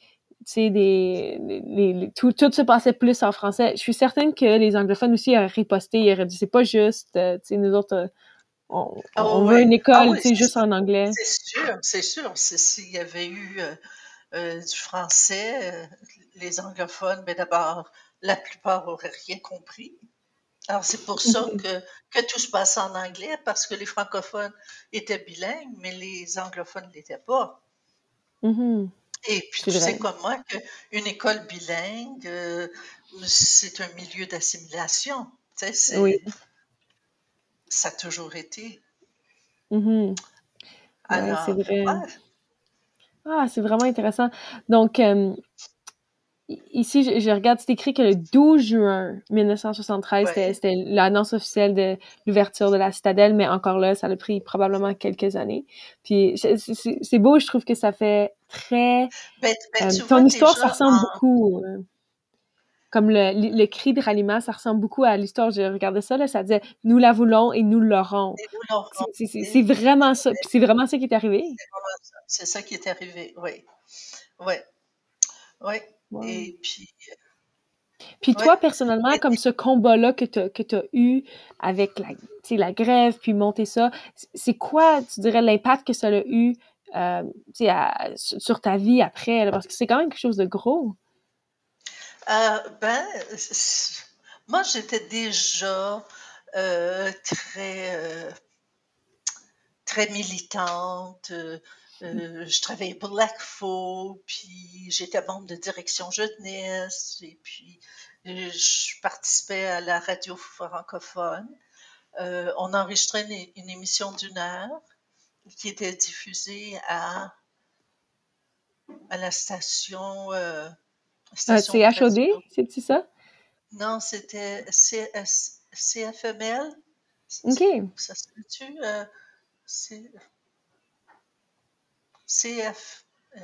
des, tout, tout, se passait plus en français. Je suis certaine que les anglophones aussi auraient riposté, ils auraient dit c'est pas juste, euh, tu sais, nous autres, euh, on, ah veut une école, ah juste en anglais. C'est sûr, c'est sûr. S'il y avait eu euh, du français, les anglophones, mais ben, d'abord, la plupart auraient rien compris. Alors, c'est pour ça que, que tout se passe en anglais, parce que les francophones étaient bilingues, mais les anglophones ne l'étaient pas. Mhm. Et puis, tu sais comme moi qu'une école bilingue, euh, c'est un milieu d'assimilation. Tu sais, c'est- Oui. ça a toujours été. Ouais, Alors, c'est vrai. ouais. Ah, c'est vraiment intéressant. Donc, euh, ici, je, regarde, c'est écrit que le 12 juin 1973, c'était Ouais. c'était l'annonce officielle de l'ouverture de la citadelle, mais encore là, ça a pris probablement quelques années. Puis, c'est beau, je trouve que ça fait très... Ben, ben, euh, ton histoire, ça ressemble en... beaucoup... euh, comme le, le, le cri de ralliement, ça ressemble beaucoup à l'histoire. Je regardais ça, là, ça disait « Nous la voulons et nous l'aurons Et nous l'aurons. ». C'est vraiment ça. C'est vraiment ça qui est arrivé. C'est ça. C'est ça qui est arrivé, oui. Oui, oui. Wow. Et puis, Puis oui. toi, personnellement, comme ce combat-là que tu as eu avec la, grève, puis monter ça, c'est quoi, tu dirais, l'impact que ça a eu euh, à- sur ta vie après? là? parce que c'est quand même quelque chose de gros. Euh, ben, moi, j'étais déjà euh, très, euh, très militante. Euh, je travaillais pour l'ACFO, puis j'étais membre de direction jeunesse, et puis euh, je participais à la radio francophone. Euh, on enregistrait une, une émission d'une heure qui était diffusée à, à la station, euh, station c'est ça? Non, c'était CFML. OK. Ça se fait-tu? CF. euh,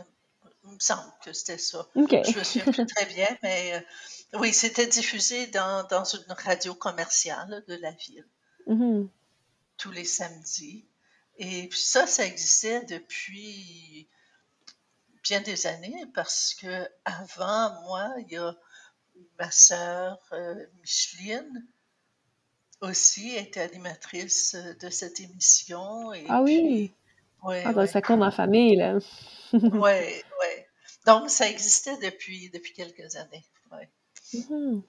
il me semble que c'était ça. OK. Je me souviens plus très bien, mais euh, oui, c'était diffusé dans, dans une radio commerciale de la ville Mhm. tous les samedis. Et puis ça, ça existait depuis bien des années parce que avant moi, il y a ma sœur euh, Micheline aussi était animatrice de cette émission. Et Ah puis, oui. Ouais, Ah, ben, ouais, ça compte la famille, là. ouais, ouais. Donc, ça existait depuis, depuis quelques années. Ouais. Mhm.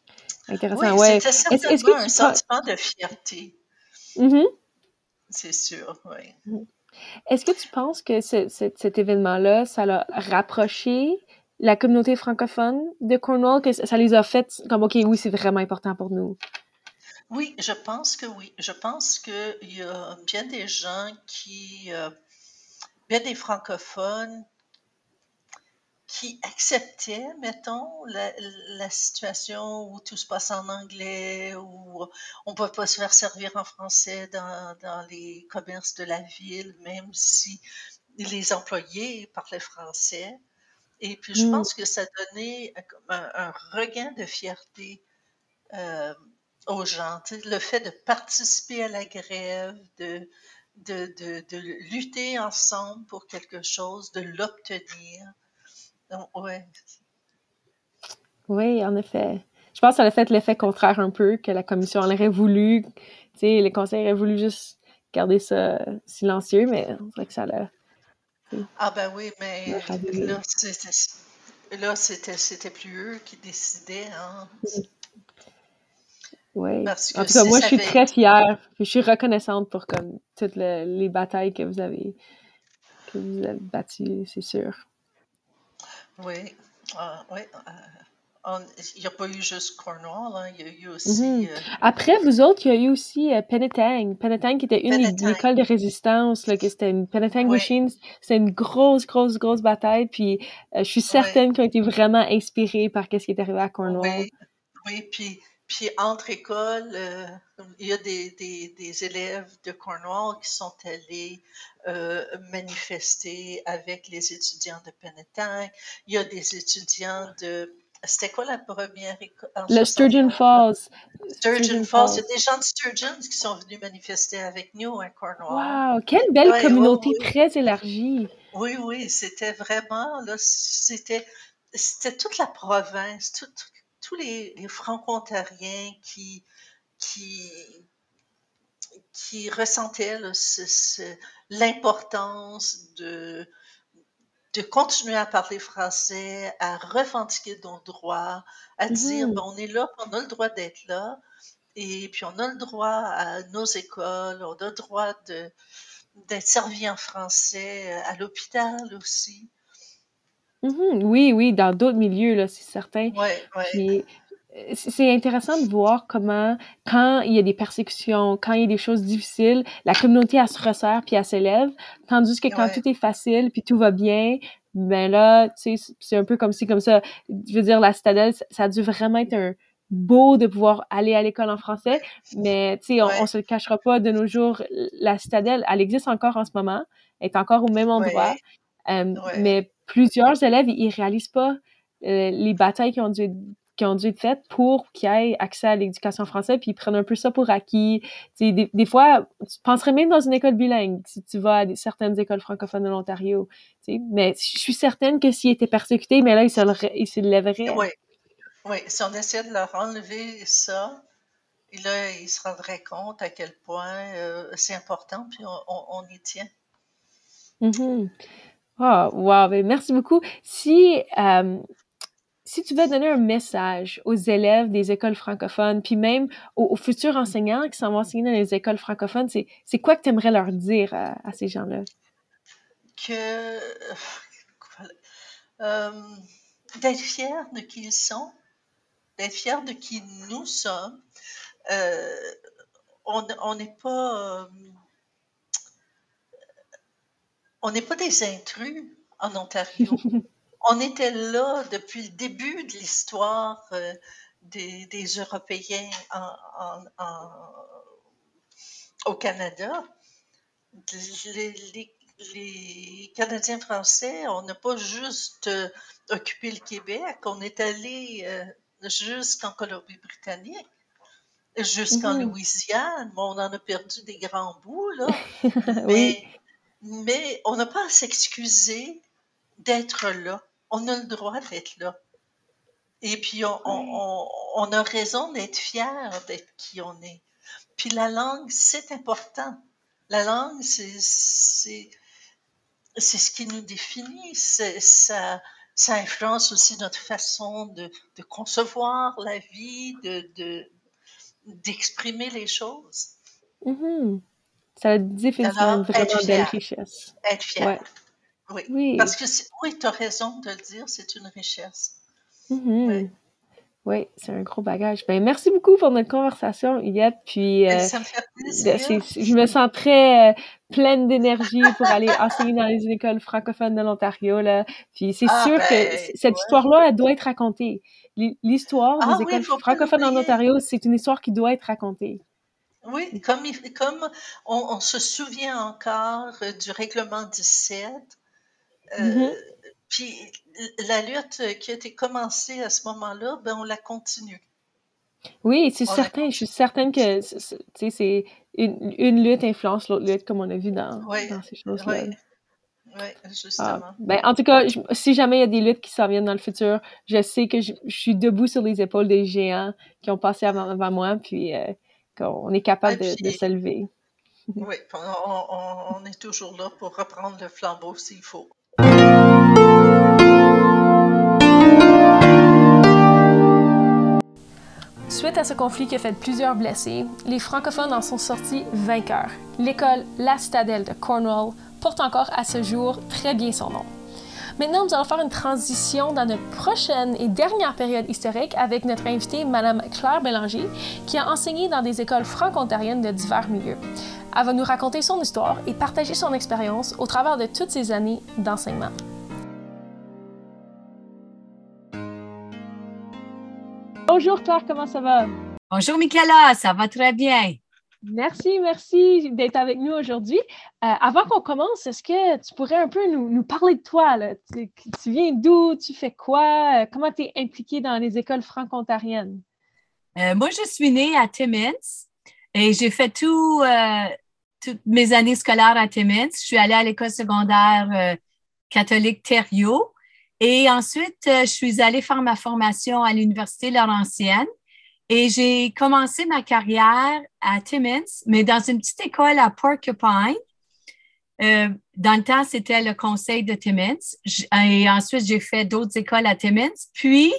Oui, Intéressant, ouais. c'était certainement que un sentiment de fierté, Mhm. c'est sûr, oui. Est-ce que tu penses que ce- ce- cet événement-là, ça l'a rapproché la communauté francophone de Cornwall, que ça ça les a fait comme, OK, oui, c'est vraiment important pour nous? Oui, je pense que oui. Je pense qu'il y a bien des gens qui, euh, bien des francophones qui acceptaient, mettons, la, la situation où tout se passe en anglais, où on ne peut pas se faire servir en français dans, dans les commerces de la ville, même si les employés parlaient français. Et puis, je Mm. pense que ça donnait un, un regain de fierté euh, aux gens. Le fait de participer à la grève, de, de, de, de lutter ensemble pour quelque chose, de l'obtenir. Donc, ouais. Oui, en effet. Je pense que ça a fait l'effet contraire un peu, que la commission en aurait voulu, tu sais, les conseils auraient voulu juste garder ça silencieux, mais on dirait que ça l'a Ah ben oui, mais là, c'était, là, c'était, c'était plus eux qui décidaient, hein. Oui. Parce En tout cas, si moi, je suis très fière. puis Je suis reconnaissante pour comme toutes le- les batailles que vous avez que vous avez battues, c'est sûr. Oui, ah, oui. euh, on- il n'y a pas eu juste Cornwall, hein, il y a eu aussi euh, Après, vous autres, il y a eu aussi euh, Penetang. Penetang qui était une é- Penetang. l'école de résistance, là, que c'était une Penetang Oui, Machine. C'était une grosse, grosse, grosse bataille. Puis je suis oui, certaine qu'ils ont été vraiment inspirés par ce qui est arrivé à Cornwall. oui, oui. Puis, puis entre écoles, euh, il y a des, des, des élèves de Cornwall qui sont allés euh, manifester avec les étudiants de Penetang. Il y a des étudiants de... C'était quoi la première école Le Sturgeon 71? Falls. Sturgeon Sturgeon Falls. Il y a des gens de Sturgeon qui sont venus manifester avec nous à Cornwall. Wow, quelle belle communauté très élargie. Oui, oui, c'était vraiment, c'était, toute la province, tout- tous les, les franco-ontariens qui, qui, qui ressentaient l'importance de, de continuer à parler français, à revendiquer nos droits, à dire, Mhm. ben, on est là, on a le droit d'être là, Et puis, on a le droit à nos écoles, on a le droit d'être servi en français à l'hôpital aussi. Mhm. Oui, oui, dans d'autres milieux, là, c'est certain. Ouais, ouais. Euh, c'est intéressant de voir comment, quand il y a des persécutions, quand il y a des choses difficiles, la communauté, elle se resserre puis elle s'élève, tandis que quand tout est facile puis tout va bien, ben là, tu sais, c'est un peu comme si, comme ça, je veux dire, la citadelle, ça a dû vraiment être un beau de pouvoir aller à l'école en français, mais tu sais, on, se le cachera pas, de nos jours, la citadelle, elle existe encore en ce moment, elle est encore au même endroit, euh, mais plusieurs élèves, ils réalisent pas euh, les batailles qui ont dû qui ont dû être faites pour qu'ils aient accès à l'éducation française, puis ils prennent un peu ça pour acquis. Des, des, fois, tu penserais même dans une école bilingue, si tu vas à certaines écoles francophones de l'Ontario. Mais je suis certaine que s'ils étaient persécutés, mais là, ils se, lèveraient. Oui. oui, si on essayait de leur enlever ça, là, ils se rendraient compte à quel point euh, c'est important, puis on, y tient. Mm-hmm. Ah, wow, ben, merci beaucoup. Si, euh, si tu veux donner un message aux élèves des écoles francophones, puis même aux, futurs enseignants qui s'en vont enseigner dans les écoles francophones, c'est quoi que tu aimerais leur dire à, ces gens-là? Que euh, d'être fiers de qui ils sont, d'être fiers de qui nous sommes. Euh, on n'est pas on n'est pas des intrus en Ontario. on était là depuis le début de l'histoire euh, des, Européens au Canada. Les, Canadiens français, on n'a pas juste euh, occupé le Québec, on est allé euh, jusqu'en Colombie-Britannique, jusqu'en mhm. Louisiane. on en a perdu des grands bouts, là. mais, mais on n'a pas à s'excuser d'être là on a le droit d'être là. Et puis, on, a raison d'être fier d'être qui on est. Puis la langue, c'est important. La langue, c'est ce qui nous définit. Ça, ça influence aussi notre façon de, concevoir la vie, de d'exprimer les choses. Mm-hmm. Ça a définitivement vraiment belle richesse. Être fier. Oui. Parce que oui, tu as raison de le dire, c'est une richesse. Mm-hmm. Oui, c'est un gros bagage. Ben, merci beaucoup pour notre conversation, Yette. Puis, ben, euh, ça me fait plaisir. je me sens très euh, pleine d'énergie pour aller enseigner dans les écoles francophones de l'Ontario. Puis c'est ah, sûr que ben, cette histoire-là, elle doit être racontée. L'histoire des ah écoles francophones en Ontario, c'est une histoire qui doit être racontée. Oui, comme, comme on, se souvient encore euh, du règlement 17, Mm-hmm. Euh, puis la lutte qui a été commencée à ce moment-là, ben on la continue. Oui, c'est certain. Je suis certaine que c'est une, une, lutte influence l'autre lutte, comme on a vu dans, dans ces choses-là. Oui, ouais, justement. Ah, ben, en tout cas, si jamais il y a des luttes qui s'en viennent dans le futur, je sais que je, suis debout sur les épaules des géants qui ont passé avant, moi, puis euh, qu'on est capable de, de s'élever. Oui, on, on, est toujours là pour reprendre le flambeau s'il faut. Suite à ce conflit qui a fait plusieurs blessés, les francophones en sont sortis vainqueurs. L'école La Citadelle de Cornwall porte encore à ce jour très bien son nom. Maintenant, nous allons faire une transition dans notre prochaine et dernière période historique avec notre invitée, Madame Claire Bélanger, qui a enseigné dans des écoles franco-ontariennes de divers milieux. Elle va nous raconter son histoire et partager son expérience au travers de toutes ces années d'enseignement. Bonjour Claire, comment ça va? Bonjour Michaela, ça va très bien. Merci, merci d'être avec nous aujourd'hui. Euh, avant qu'on commence, est-ce que tu pourrais un peu nous, parler de toi? Tu, viens d'où? Tu fais quoi? Euh, comment tu es impliquée dans les écoles franco-ontariennes? Euh, moi, je suis née à Timmins et j'ai fait tout, toutes mes années scolaires à Timmins. Je suis allée à l'école secondaire catholique Thériault. Et ensuite, je suis allée faire ma formation à l'Université Laurentienne. Et j'ai commencé ma carrière à Timmins, mais dans une petite école à Porcupine. Euh, dans le temps, c'était le conseil de Timmins. Et ensuite, j'ai fait d'autres écoles à Timmins. Puis,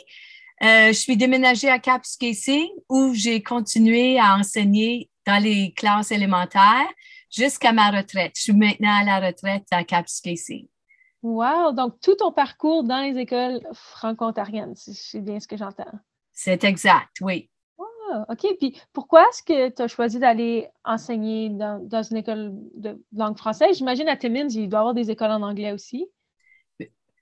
Euh, je suis déménagée à Kapuskasing où j'ai continué à enseigner dans les classes élémentaires jusqu'à ma retraite. Je suis maintenant à la retraite à Kapuskasing. Wow! Donc, tout ton parcours dans les écoles franco-ontariennes, c'est bien ce que j'entends. C'est exact, oui. Ah, OK. Puis pourquoi est-ce que tu as choisi d'aller enseigner dans, dans, une école de langue française? J'imagine à Timmins, il doit y avoir des écoles en anglais aussi.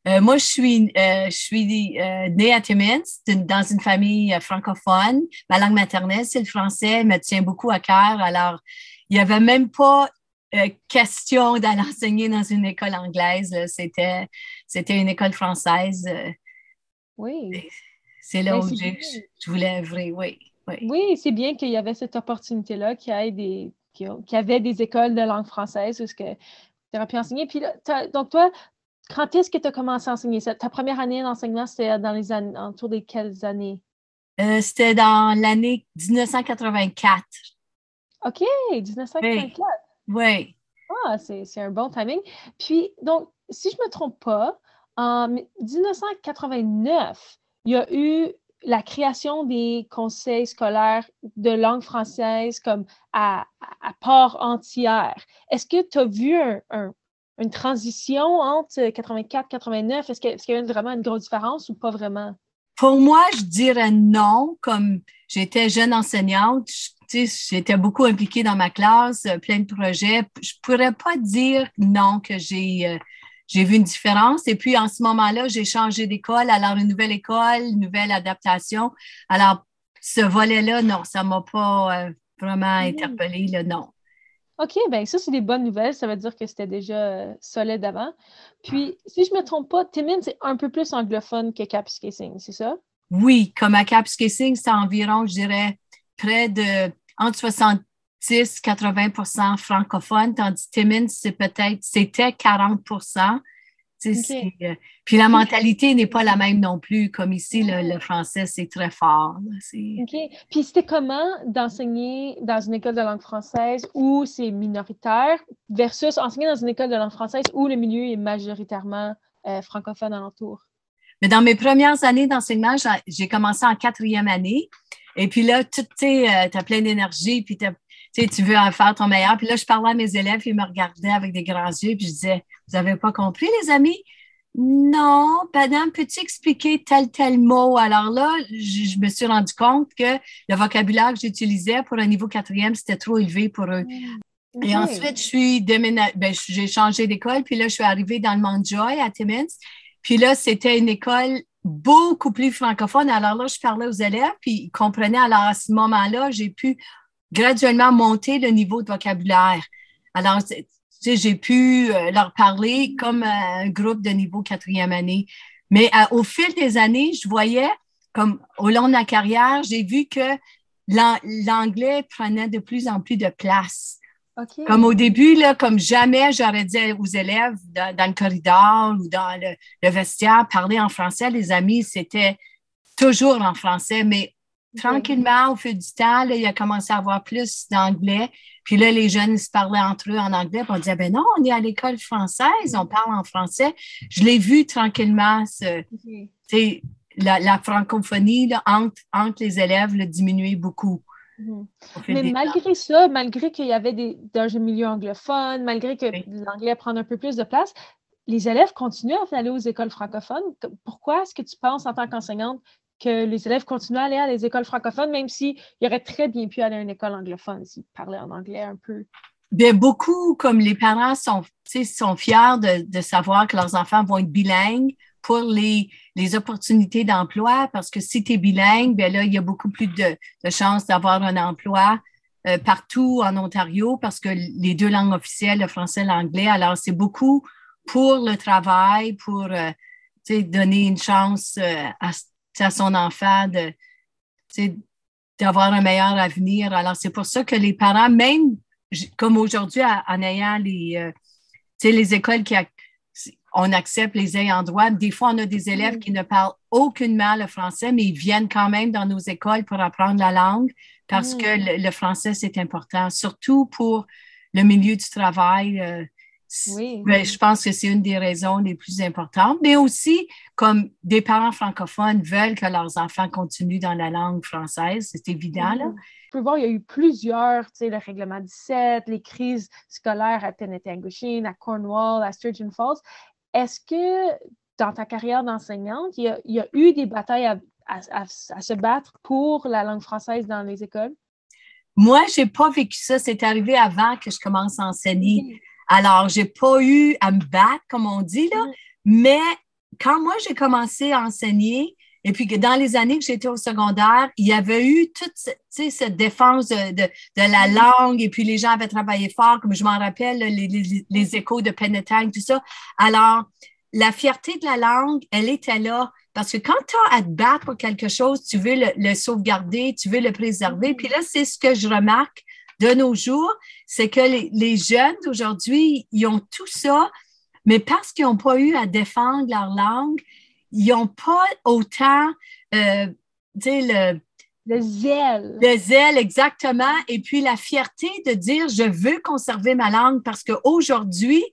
Euh, moi, je suis, euh, je suis euh, née à Timmins, dans une famille francophone. Ma langue maternelle, c'est le français, elle me tient beaucoup à cœur. Alors, il n'y avait même pas question d'aller enseigner dans une école anglaise. C'était, c'était une école française. oui. C'est là où je voulais œuvrer, oui. Oui, oui c'est bien qu'il y avait cette opportunité-là, qu'il y, des, qu'il y avait des écoles de langue française où tu aurais pu enseigner. Puis donc, toi, quand est-ce que tu as commencé à enseigner? Ta première année d'enseignement, c'était dans les années, autour de quelles années? Euh, c'était dans l'année 1984. OK, 1984. Oui. Ah, c'est un bon timing. Puis, donc, si je ne me trompe pas, en 1989, il y a eu la création des conseils scolaires de langue française comme à, part entière. Est-ce que tu as vu une transition entre 84 89? Est-ce qu'il y a vraiment une grosse différence ou pas vraiment? Pour moi, je dirais non. Comme j'étais jeune enseignante, j'étais beaucoup impliquée dans ma classe, euh, plein de projets. Je pourrais pas dire non que j'ai euh, j'ai vu une différence. Et puis, en ce moment-là, j'ai changé d'école. Alors, une nouvelle école, une nouvelle adaptation. Alors, ce volet-là, non, ça ne m'a pas euh, vraiment mm. interpellé, là, non. OK, bien, ça, c'est des bonnes nouvelles. Ça veut dire que c'était déjà euh, solide avant. Puis, si je ne me trompe pas, Timmins, c'est un peu plus anglophone que Kapuskasing, c'est ça? Oui, comme à Kapuskasing, c'est environ, je dirais, près de entre 60 80% francophones, tandis que Timmins, c'est peut-être, c'était 40% euh, puis la mentalité n'est pas la même non plus. Comme ici, le, français, c'est très fort. OK. Puis c'était comment d'enseigner dans une école de langue française où c'est minoritaire versus enseigner dans une école de langue française où le milieu est majoritairement euh, francophone alentour? Mais dans mes premières années d'enseignement, j'ai commencé en quatrième année. Et puis là, tu sais, euh, tu as plein d'énergie, puis tu tu veux en faire ton meilleur. Puis là, je parlais à mes élèves, ils me regardaient avec des grands yeux, puis je disais, vous n'avez pas compris, les amis? Non, madame, peux-tu expliquer tel, tel mot? Alors là, je, me suis rendu compte que le vocabulaire que j'utilisais pour un niveau quatrième, c'était trop élevé pour eux. Mm. Et ensuite, je suis ben, j'ai changé d'école, puis là, je suis arrivée dans le Mont Joy à Timmins. Puis là, c'était une école beaucoup plus francophone. Alors là, je parlais aux élèves, puis ils comprenaient. Alors à ce moment-là, j'ai pu graduellement monter le niveau de vocabulaire. Alors, j'ai pu euh, leur parler comme un groupe de niveau quatrième année. Mais au fil des années, je voyais, comme au long de ma carrière, j'ai vu que l'anglais prenait de plus en plus de place. Comme au début, là, comme jamais j'aurais dit aux élèves dans, le corridor ou dans le, le, vestiaire, parler en français, les amis, c'était toujours en français, mais tranquillement, au fil du temps, il a commencé à avoir plus d'anglais. Puis là, les jeunes se parlaient entre eux en anglais. Puis on disait, ben non, on est à l'école française, on parle en français. Je l'ai vu tranquillement, la, francophonie entre, entre, les élèves le diminuer beaucoup. Mhm. Mais malgré ça, malgré qu'il y avait des, dans un milieu anglophone, malgré que l'anglais prend un peu plus de place, les élèves continuent à aller aux écoles francophones. Pourquoi est-ce que tu penses en tant qu'enseignante que les élèves continuent à aller à des écoles francophones, même s'ils auraient très bien pu aller à une école anglophone s'ils parlaient en anglais un peu. Bien, beaucoup, comme les parents sont, sont fiers de, savoir que leurs enfants vont être bilingues pour les, les opportunités d'emploi, parce que si tu es bilingue, bien là, il y a beaucoup plus de, de chances d'avoir un emploi euh, partout en Ontario, parce que les deux langues officielles, le français et l'anglais, alors c'est beaucoup pour le travail, pour euh, donner une chance euh, à à son enfant de, d'avoir un meilleur avenir. Alors, c'est pour ça que les parents, même comme aujourd'hui, en ayant les, euh, les écoles qui on accepte les ayants droit, des fois, on a des élèves qui ne parlent aucunement le français, mais ils viennent quand même dans nos écoles pour apprendre la langue parce que le, français, c'est important, surtout pour le milieu du travail. Euh, Oui. Ben, je pense que c'est une des raisons les plus importantes, mais aussi comme des parents francophones veulent que leurs enfants continuent dans la langue française, c'est évident. Là. Peux voir, il y a eu plusieurs, tu sais, le règlement 17, les crises scolaires à Tennessee, à Cornwall, à Sturgeon Falls. Est-ce que dans ta carrière d'enseignante, il, y a eu des batailles à, à, se battre pour la langue française dans les écoles? Moi, je n'ai pas vécu ça. C'est arrivé avant que je commence à enseigner. Alors, je n'ai pas eu à me battre, comme on dit, là. Mm. Mais quand moi, j'ai commencé à enseigner, et puis que dans les années que j'étais au secondaire, il y avait eu toute cette défense de, de, la mm. langue, et puis les gens avaient travaillé fort, comme je m'en rappelle, les, les, échos de Penetang, tout ça. Alors, la fierté de la langue, elle était là. Parce que quand tu as à te battre pour quelque chose, tu veux le, sauvegarder, tu veux le préserver. Puis là, c'est ce que je remarque de nos jours, c'est que les, jeunes d'aujourd'hui, ils ont tout ça, mais parce qu'ils n'ont pas eu à défendre leur langue, ils n'ont pas autant, euh, tu sais, le, le zèle. Le zèle, exactement. Et puis la fierté de dire, je veux conserver ma langue parce qu'aujourd'hui,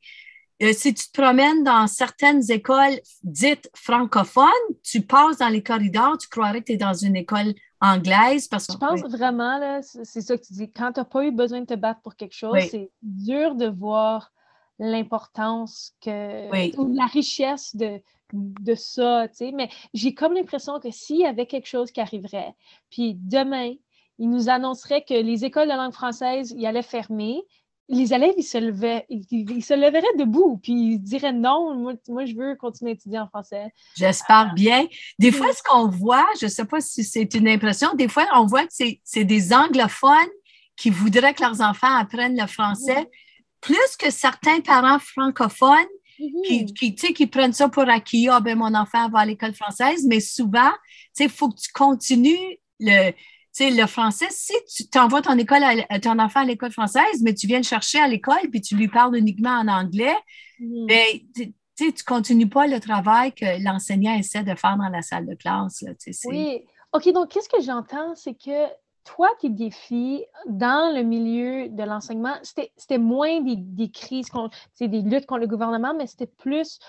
euh, si tu te promènes dans certaines écoles dites francophones, tu passes dans les corridors, tu croirais que tu es dans une école anglaise. Parce que, je pense vraiment, c'est ça que tu dis, quand tu n'as pas eu besoin de te battre pour quelque chose, c'est dur de voir l'importance que ou la richesse de, de ça, tu sais. Mais j'ai comme l'impression que s'il y avait quelque chose qui arriverait, puis demain, il nous annoncerait que les écoles de langue française, y allaient fermer, les élèves, ils se, levaient, ils, se leveraient debout, puis ils diraient non, moi, je veux continuer à étudier en français. J'espère bien. Des fois, ce qu'on voit, je ne sais pas si c'est une impression, des fois, on voit que c'est des anglophones qui voudraient que leurs enfants apprennent le français, plus que certains parents francophones qui, qui, qui, prennent ça pour acquis. Ah, ben, mon enfant va à l'école française, mais souvent, il faut que tu continues le, sais, le français, si tu t'envoies ton école ton enfant à l'école française, mais tu viens le chercher à l'école puis tu lui parles uniquement en anglais, mm. ben, tu tu continues pas le travail que l'enseignant essaie de faire dans la salle de classe. Là, oui. OK, donc qu'est-ce que j'entends, c'est que toi, tes défis dans le milieu de l'enseignement, c'était moins des, des crises, des luttes contre le gouvernement, mais c'était plus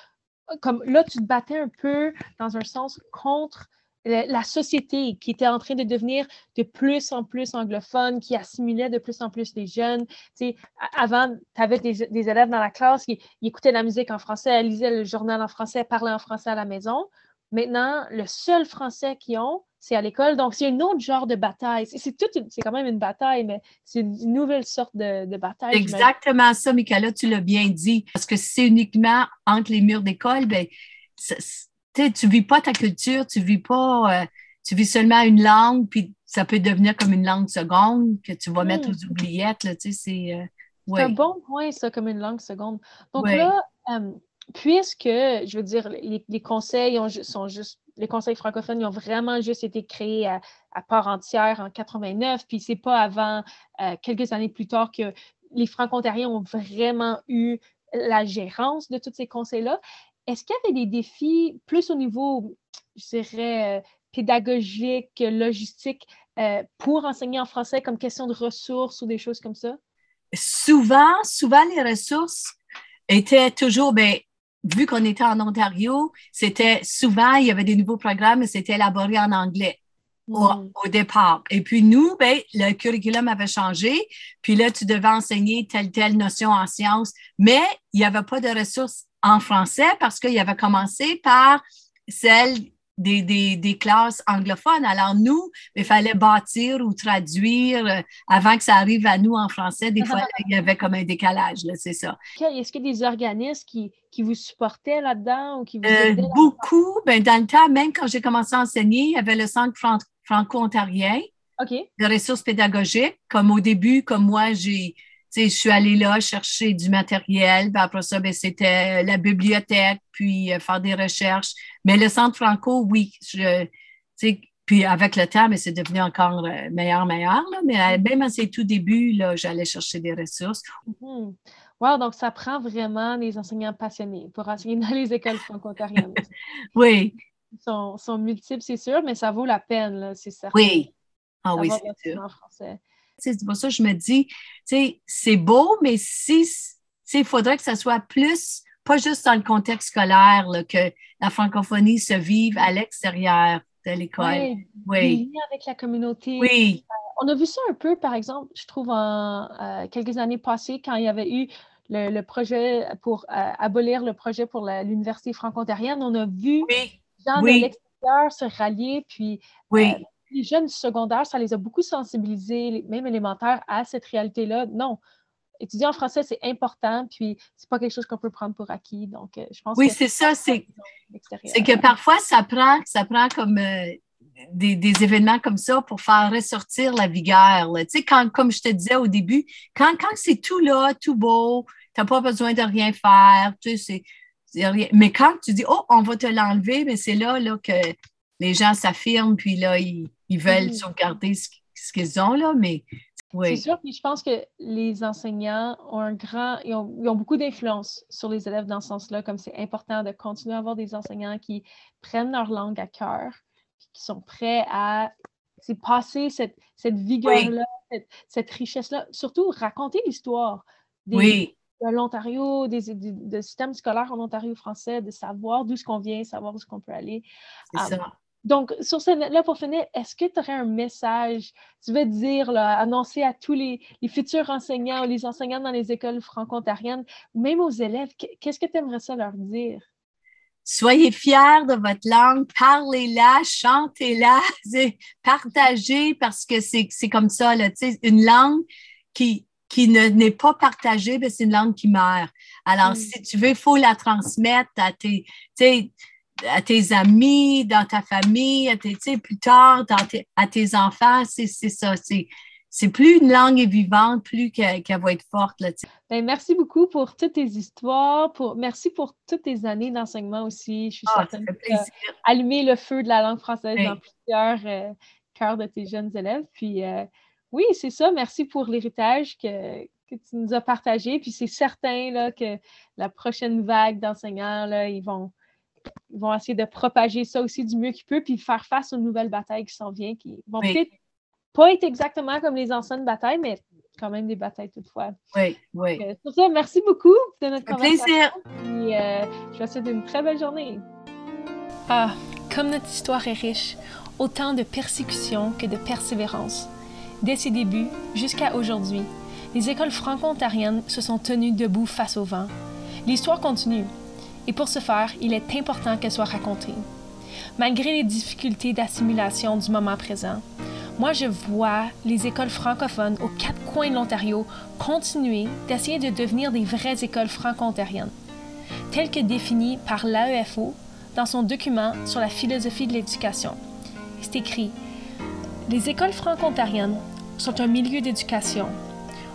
comme là, tu te battais un peu dans un sens contre la société qui était en train de devenir de plus en plus anglophone, qui assimilait de plus en plus les jeunes. Tu avant, tu avais des, élèves dans la classe qui, écoutaient la musique en français, lisaient le journal en français, parlaient en français à la maison. Maintenant, le seul français qu'ils ont, c'est à l'école. Donc, c'est un autre genre de bataille. C'est c'est quand même une bataille, mais c'est une nouvelle sorte de, bataille. Exactement ça, Michaela, tu l'as bien dit. Parce que si c'est uniquement entre les murs d'école, ben, tu vis pas ta culture, tu vis pas, euh, tu vis seulement une langue, puis ça peut devenir comme une langue seconde que tu vas mettre hmm. aux oubliettes, tu sais, c'est... Euh, un bon point, ça, comme une langue seconde. Donc là, euh, puisque, je veux dire, les, conseils sont juste, les conseils francophones, ils ont vraiment juste été créés à, part entière en 89, puis c'est pas avant quelques années plus tard que les franco-ontariens ont vraiment eu la gérance de tous ces conseils-là. Est-ce qu'il y avait des défis plus au niveau, je dirais, euh, pédagogique, logistique, euh, pour enseigner en français comme question de ressources ou des choses comme ça? Souvent, souvent, les ressources étaient toujours, bien, vu qu'on était en Ontario, c'était souvent, il y avait des nouveaux programmes, mais c'était élaboré en anglais. Au, hmm. au, départ. Et puis nous, ben, le curriculum avait changé, puis là, tu devais enseigner telle, telle notion en sciences, mais il n'y avait pas de ressources en français parce qu'il avait commencé par celle des, des, classes anglophones. Alors, nous, il fallait bâtir ou traduire euh, avant que ça arrive à nous en français. Des fois, il y avait comme un décalage, c'est ça. Est-ce qu'il y a des organismes qui, qui vous supportaient là-dedans ou qui vous euh, Beaucoup. Ben, dans le temps, même quand j'ai commencé à enseigner, il y avait le Centre franco-ontarien de ressources pédagogiques. Comme au début, comme moi, j'ai je suis allée là chercher du matériel. Puis après ça, ben, c'était la bibliothèque, puis euh, faire des recherches. Mais le centre franco, oui. Je, puis avec le temps, mais c'est devenu encore euh, meilleur, meilleur. Là, mais euh, même à ses tout débuts, j'allais chercher des ressources. Mm-hmm. Wow, donc ça prend vraiment des enseignants passionnés pour enseigner dans les écoles franco-ontariennes. oui. Ils sont, sont multiples, c'est sûr, mais ça vaut la peine, c'est certain. Oui. Ah oui, c'est sûr. C'est pour ça que je me dis, c'est beau, mais si il faudrait que ça soit plus, pas juste dans le contexte scolaire, que la francophonie se vive à l'extérieur de l'école. Oui, avec la communauté. Oui. Euh, on a vu ça un peu, par exemple, je trouve, en euh, quelques années passées, quand il y avait eu le, projet pour euh, abolir le projet pour l'Université franco-ontarienne. On a vu les gens de l'extérieur se rallier, puis les jeunes secondaires, ça les a beaucoup sensibilisés, même élémentaires, à cette réalité-là. Non, étudier en français, c'est important, puis c'est pas quelque chose qu'on peut prendre pour acquis. Donc, je pense oui, c'est ça. C'est que parfois, ça prend, ça prend comme des, événements comme ça pour faire ressortir la vigueur. Tu sais, quand, comme je te disais au début, quand, quand c'est tout là, tout beau, tu n'as pas besoin de rien faire, tu sais, rien. Mais quand tu dis, oh, on va te l'enlever, mais c'est là, là que les gens s'affirment, puis là, ils, veulent mm-hmm. sauvegarder ce, qu'ils ont, là, mais oui. C'est sûr, puis je pense que les enseignants ont un grand, ils ont, ils ont beaucoup d'influence sur les élèves dans ce sens-là, comme c'est important de continuer à avoir des enseignants qui prennent leur langue à cœur, qui sont prêts à passer cette, cette vigueur-là, cette, richesse-là, surtout raconter l'histoire de l'Ontario, des, des, systèmes scolaires en Ontario français, de savoir d'où ce qu'on vient, savoir où ce qu'on peut aller. C'est ça. Donc, sur ce là pour finir, est-ce que tu aurais un message, tu veux dire, là, annoncer à tous les, les, futurs enseignants ou les enseignants dans les écoles franco-ontariennes, même aux élèves, qu'est-ce que tu aimerais ça leur dire? Soyez fiers de votre langue, parlez-la, chantez-la, partagez parce que c'est comme ça, là, une langue qui, qui n'est pas partagée, ben, c'est une langue qui meurt. Alors, mm. si tu veux, il faut la transmettre à tes, à tes amis, dans ta famille, à tes, plus tard, à tes enfants, c'est ça. C'est plus une langue est vivante, plus qu'elle va être forte. Là, ben, merci beaucoup pour toutes tes histoires. Pour, merci pour toutes tes années d'enseignement aussi. Je suis ah, certaine que allumer le feu de la langue française dans plusieurs euh, cœurs de tes jeunes élèves. Puis euh, oui, c'est ça. Merci pour l'héritage que, que, tu nous as partagé. Puis c'est certain là, que la prochaine vague d'enseignants, ils vont, ils vont essayer de propager ça aussi du mieux qu'ils peuvent, puis faire face aux nouvelles batailles qui s'en viennent, qui vont peut-être pas être exactement comme les anciennes batailles, mais quand même des batailles toutefois. Oui, oui. Pour ça, merci beaucoup de notre Un plaisir. Et, euh, je vous souhaite une très belle journée. Ah, comme notre histoire est riche, autant de persécutions que de persévérance. Dès ses débuts jusqu'à aujourd'hui, les écoles franco-ontariennes se sont tenues debout face au vent. L'histoire continue, et pour ce faire, il est important qu'elle soit racontée. Malgré les difficultés d'assimilation du moment présent, moi, je vois les écoles francophones aux quatre coins de l'Ontario continuer d'essayer de devenir des vraies écoles franco-ontariennes, telles que définies par l'AEFO dans son document sur la philosophie de l'éducation. C'est écrit Les écoles franco-ontariennes sont un milieu d'éducation,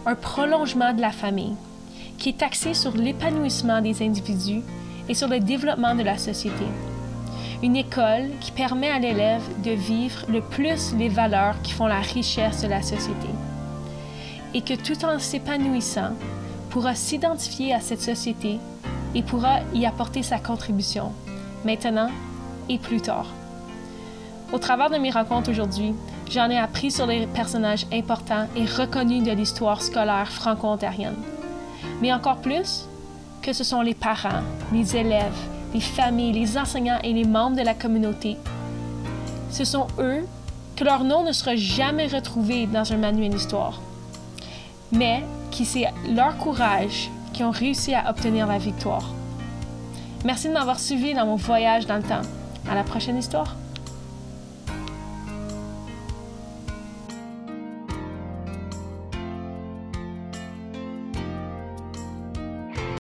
un prolongement de la famille, qui est axé sur l'épanouissement des individus et sur le développement de la société une école qui permet à l'élève de vivre le plus les valeurs qui font la richesse de la société et que tout en s'épanouissant, pourra s'identifier à cette société et pourra y apporter sa contribution, maintenant et plus tard. Au travers de mes rencontres aujourd'hui, j'en ai appris sur les personnages importants et reconnus de l'histoire scolaire franco-ontarienne. Mais encore plus, ce sont les parents, les élèves, les familles, les enseignants et les membres de la communauté. Ce sont eux que leur nom ne sera jamais retrouvé dans un manuel d'histoire, mais qui c'est leur courage qui ont réussi à obtenir la victoire. Merci de m'avoir suivi dans mon voyage dans le temps. À la prochaine histoire.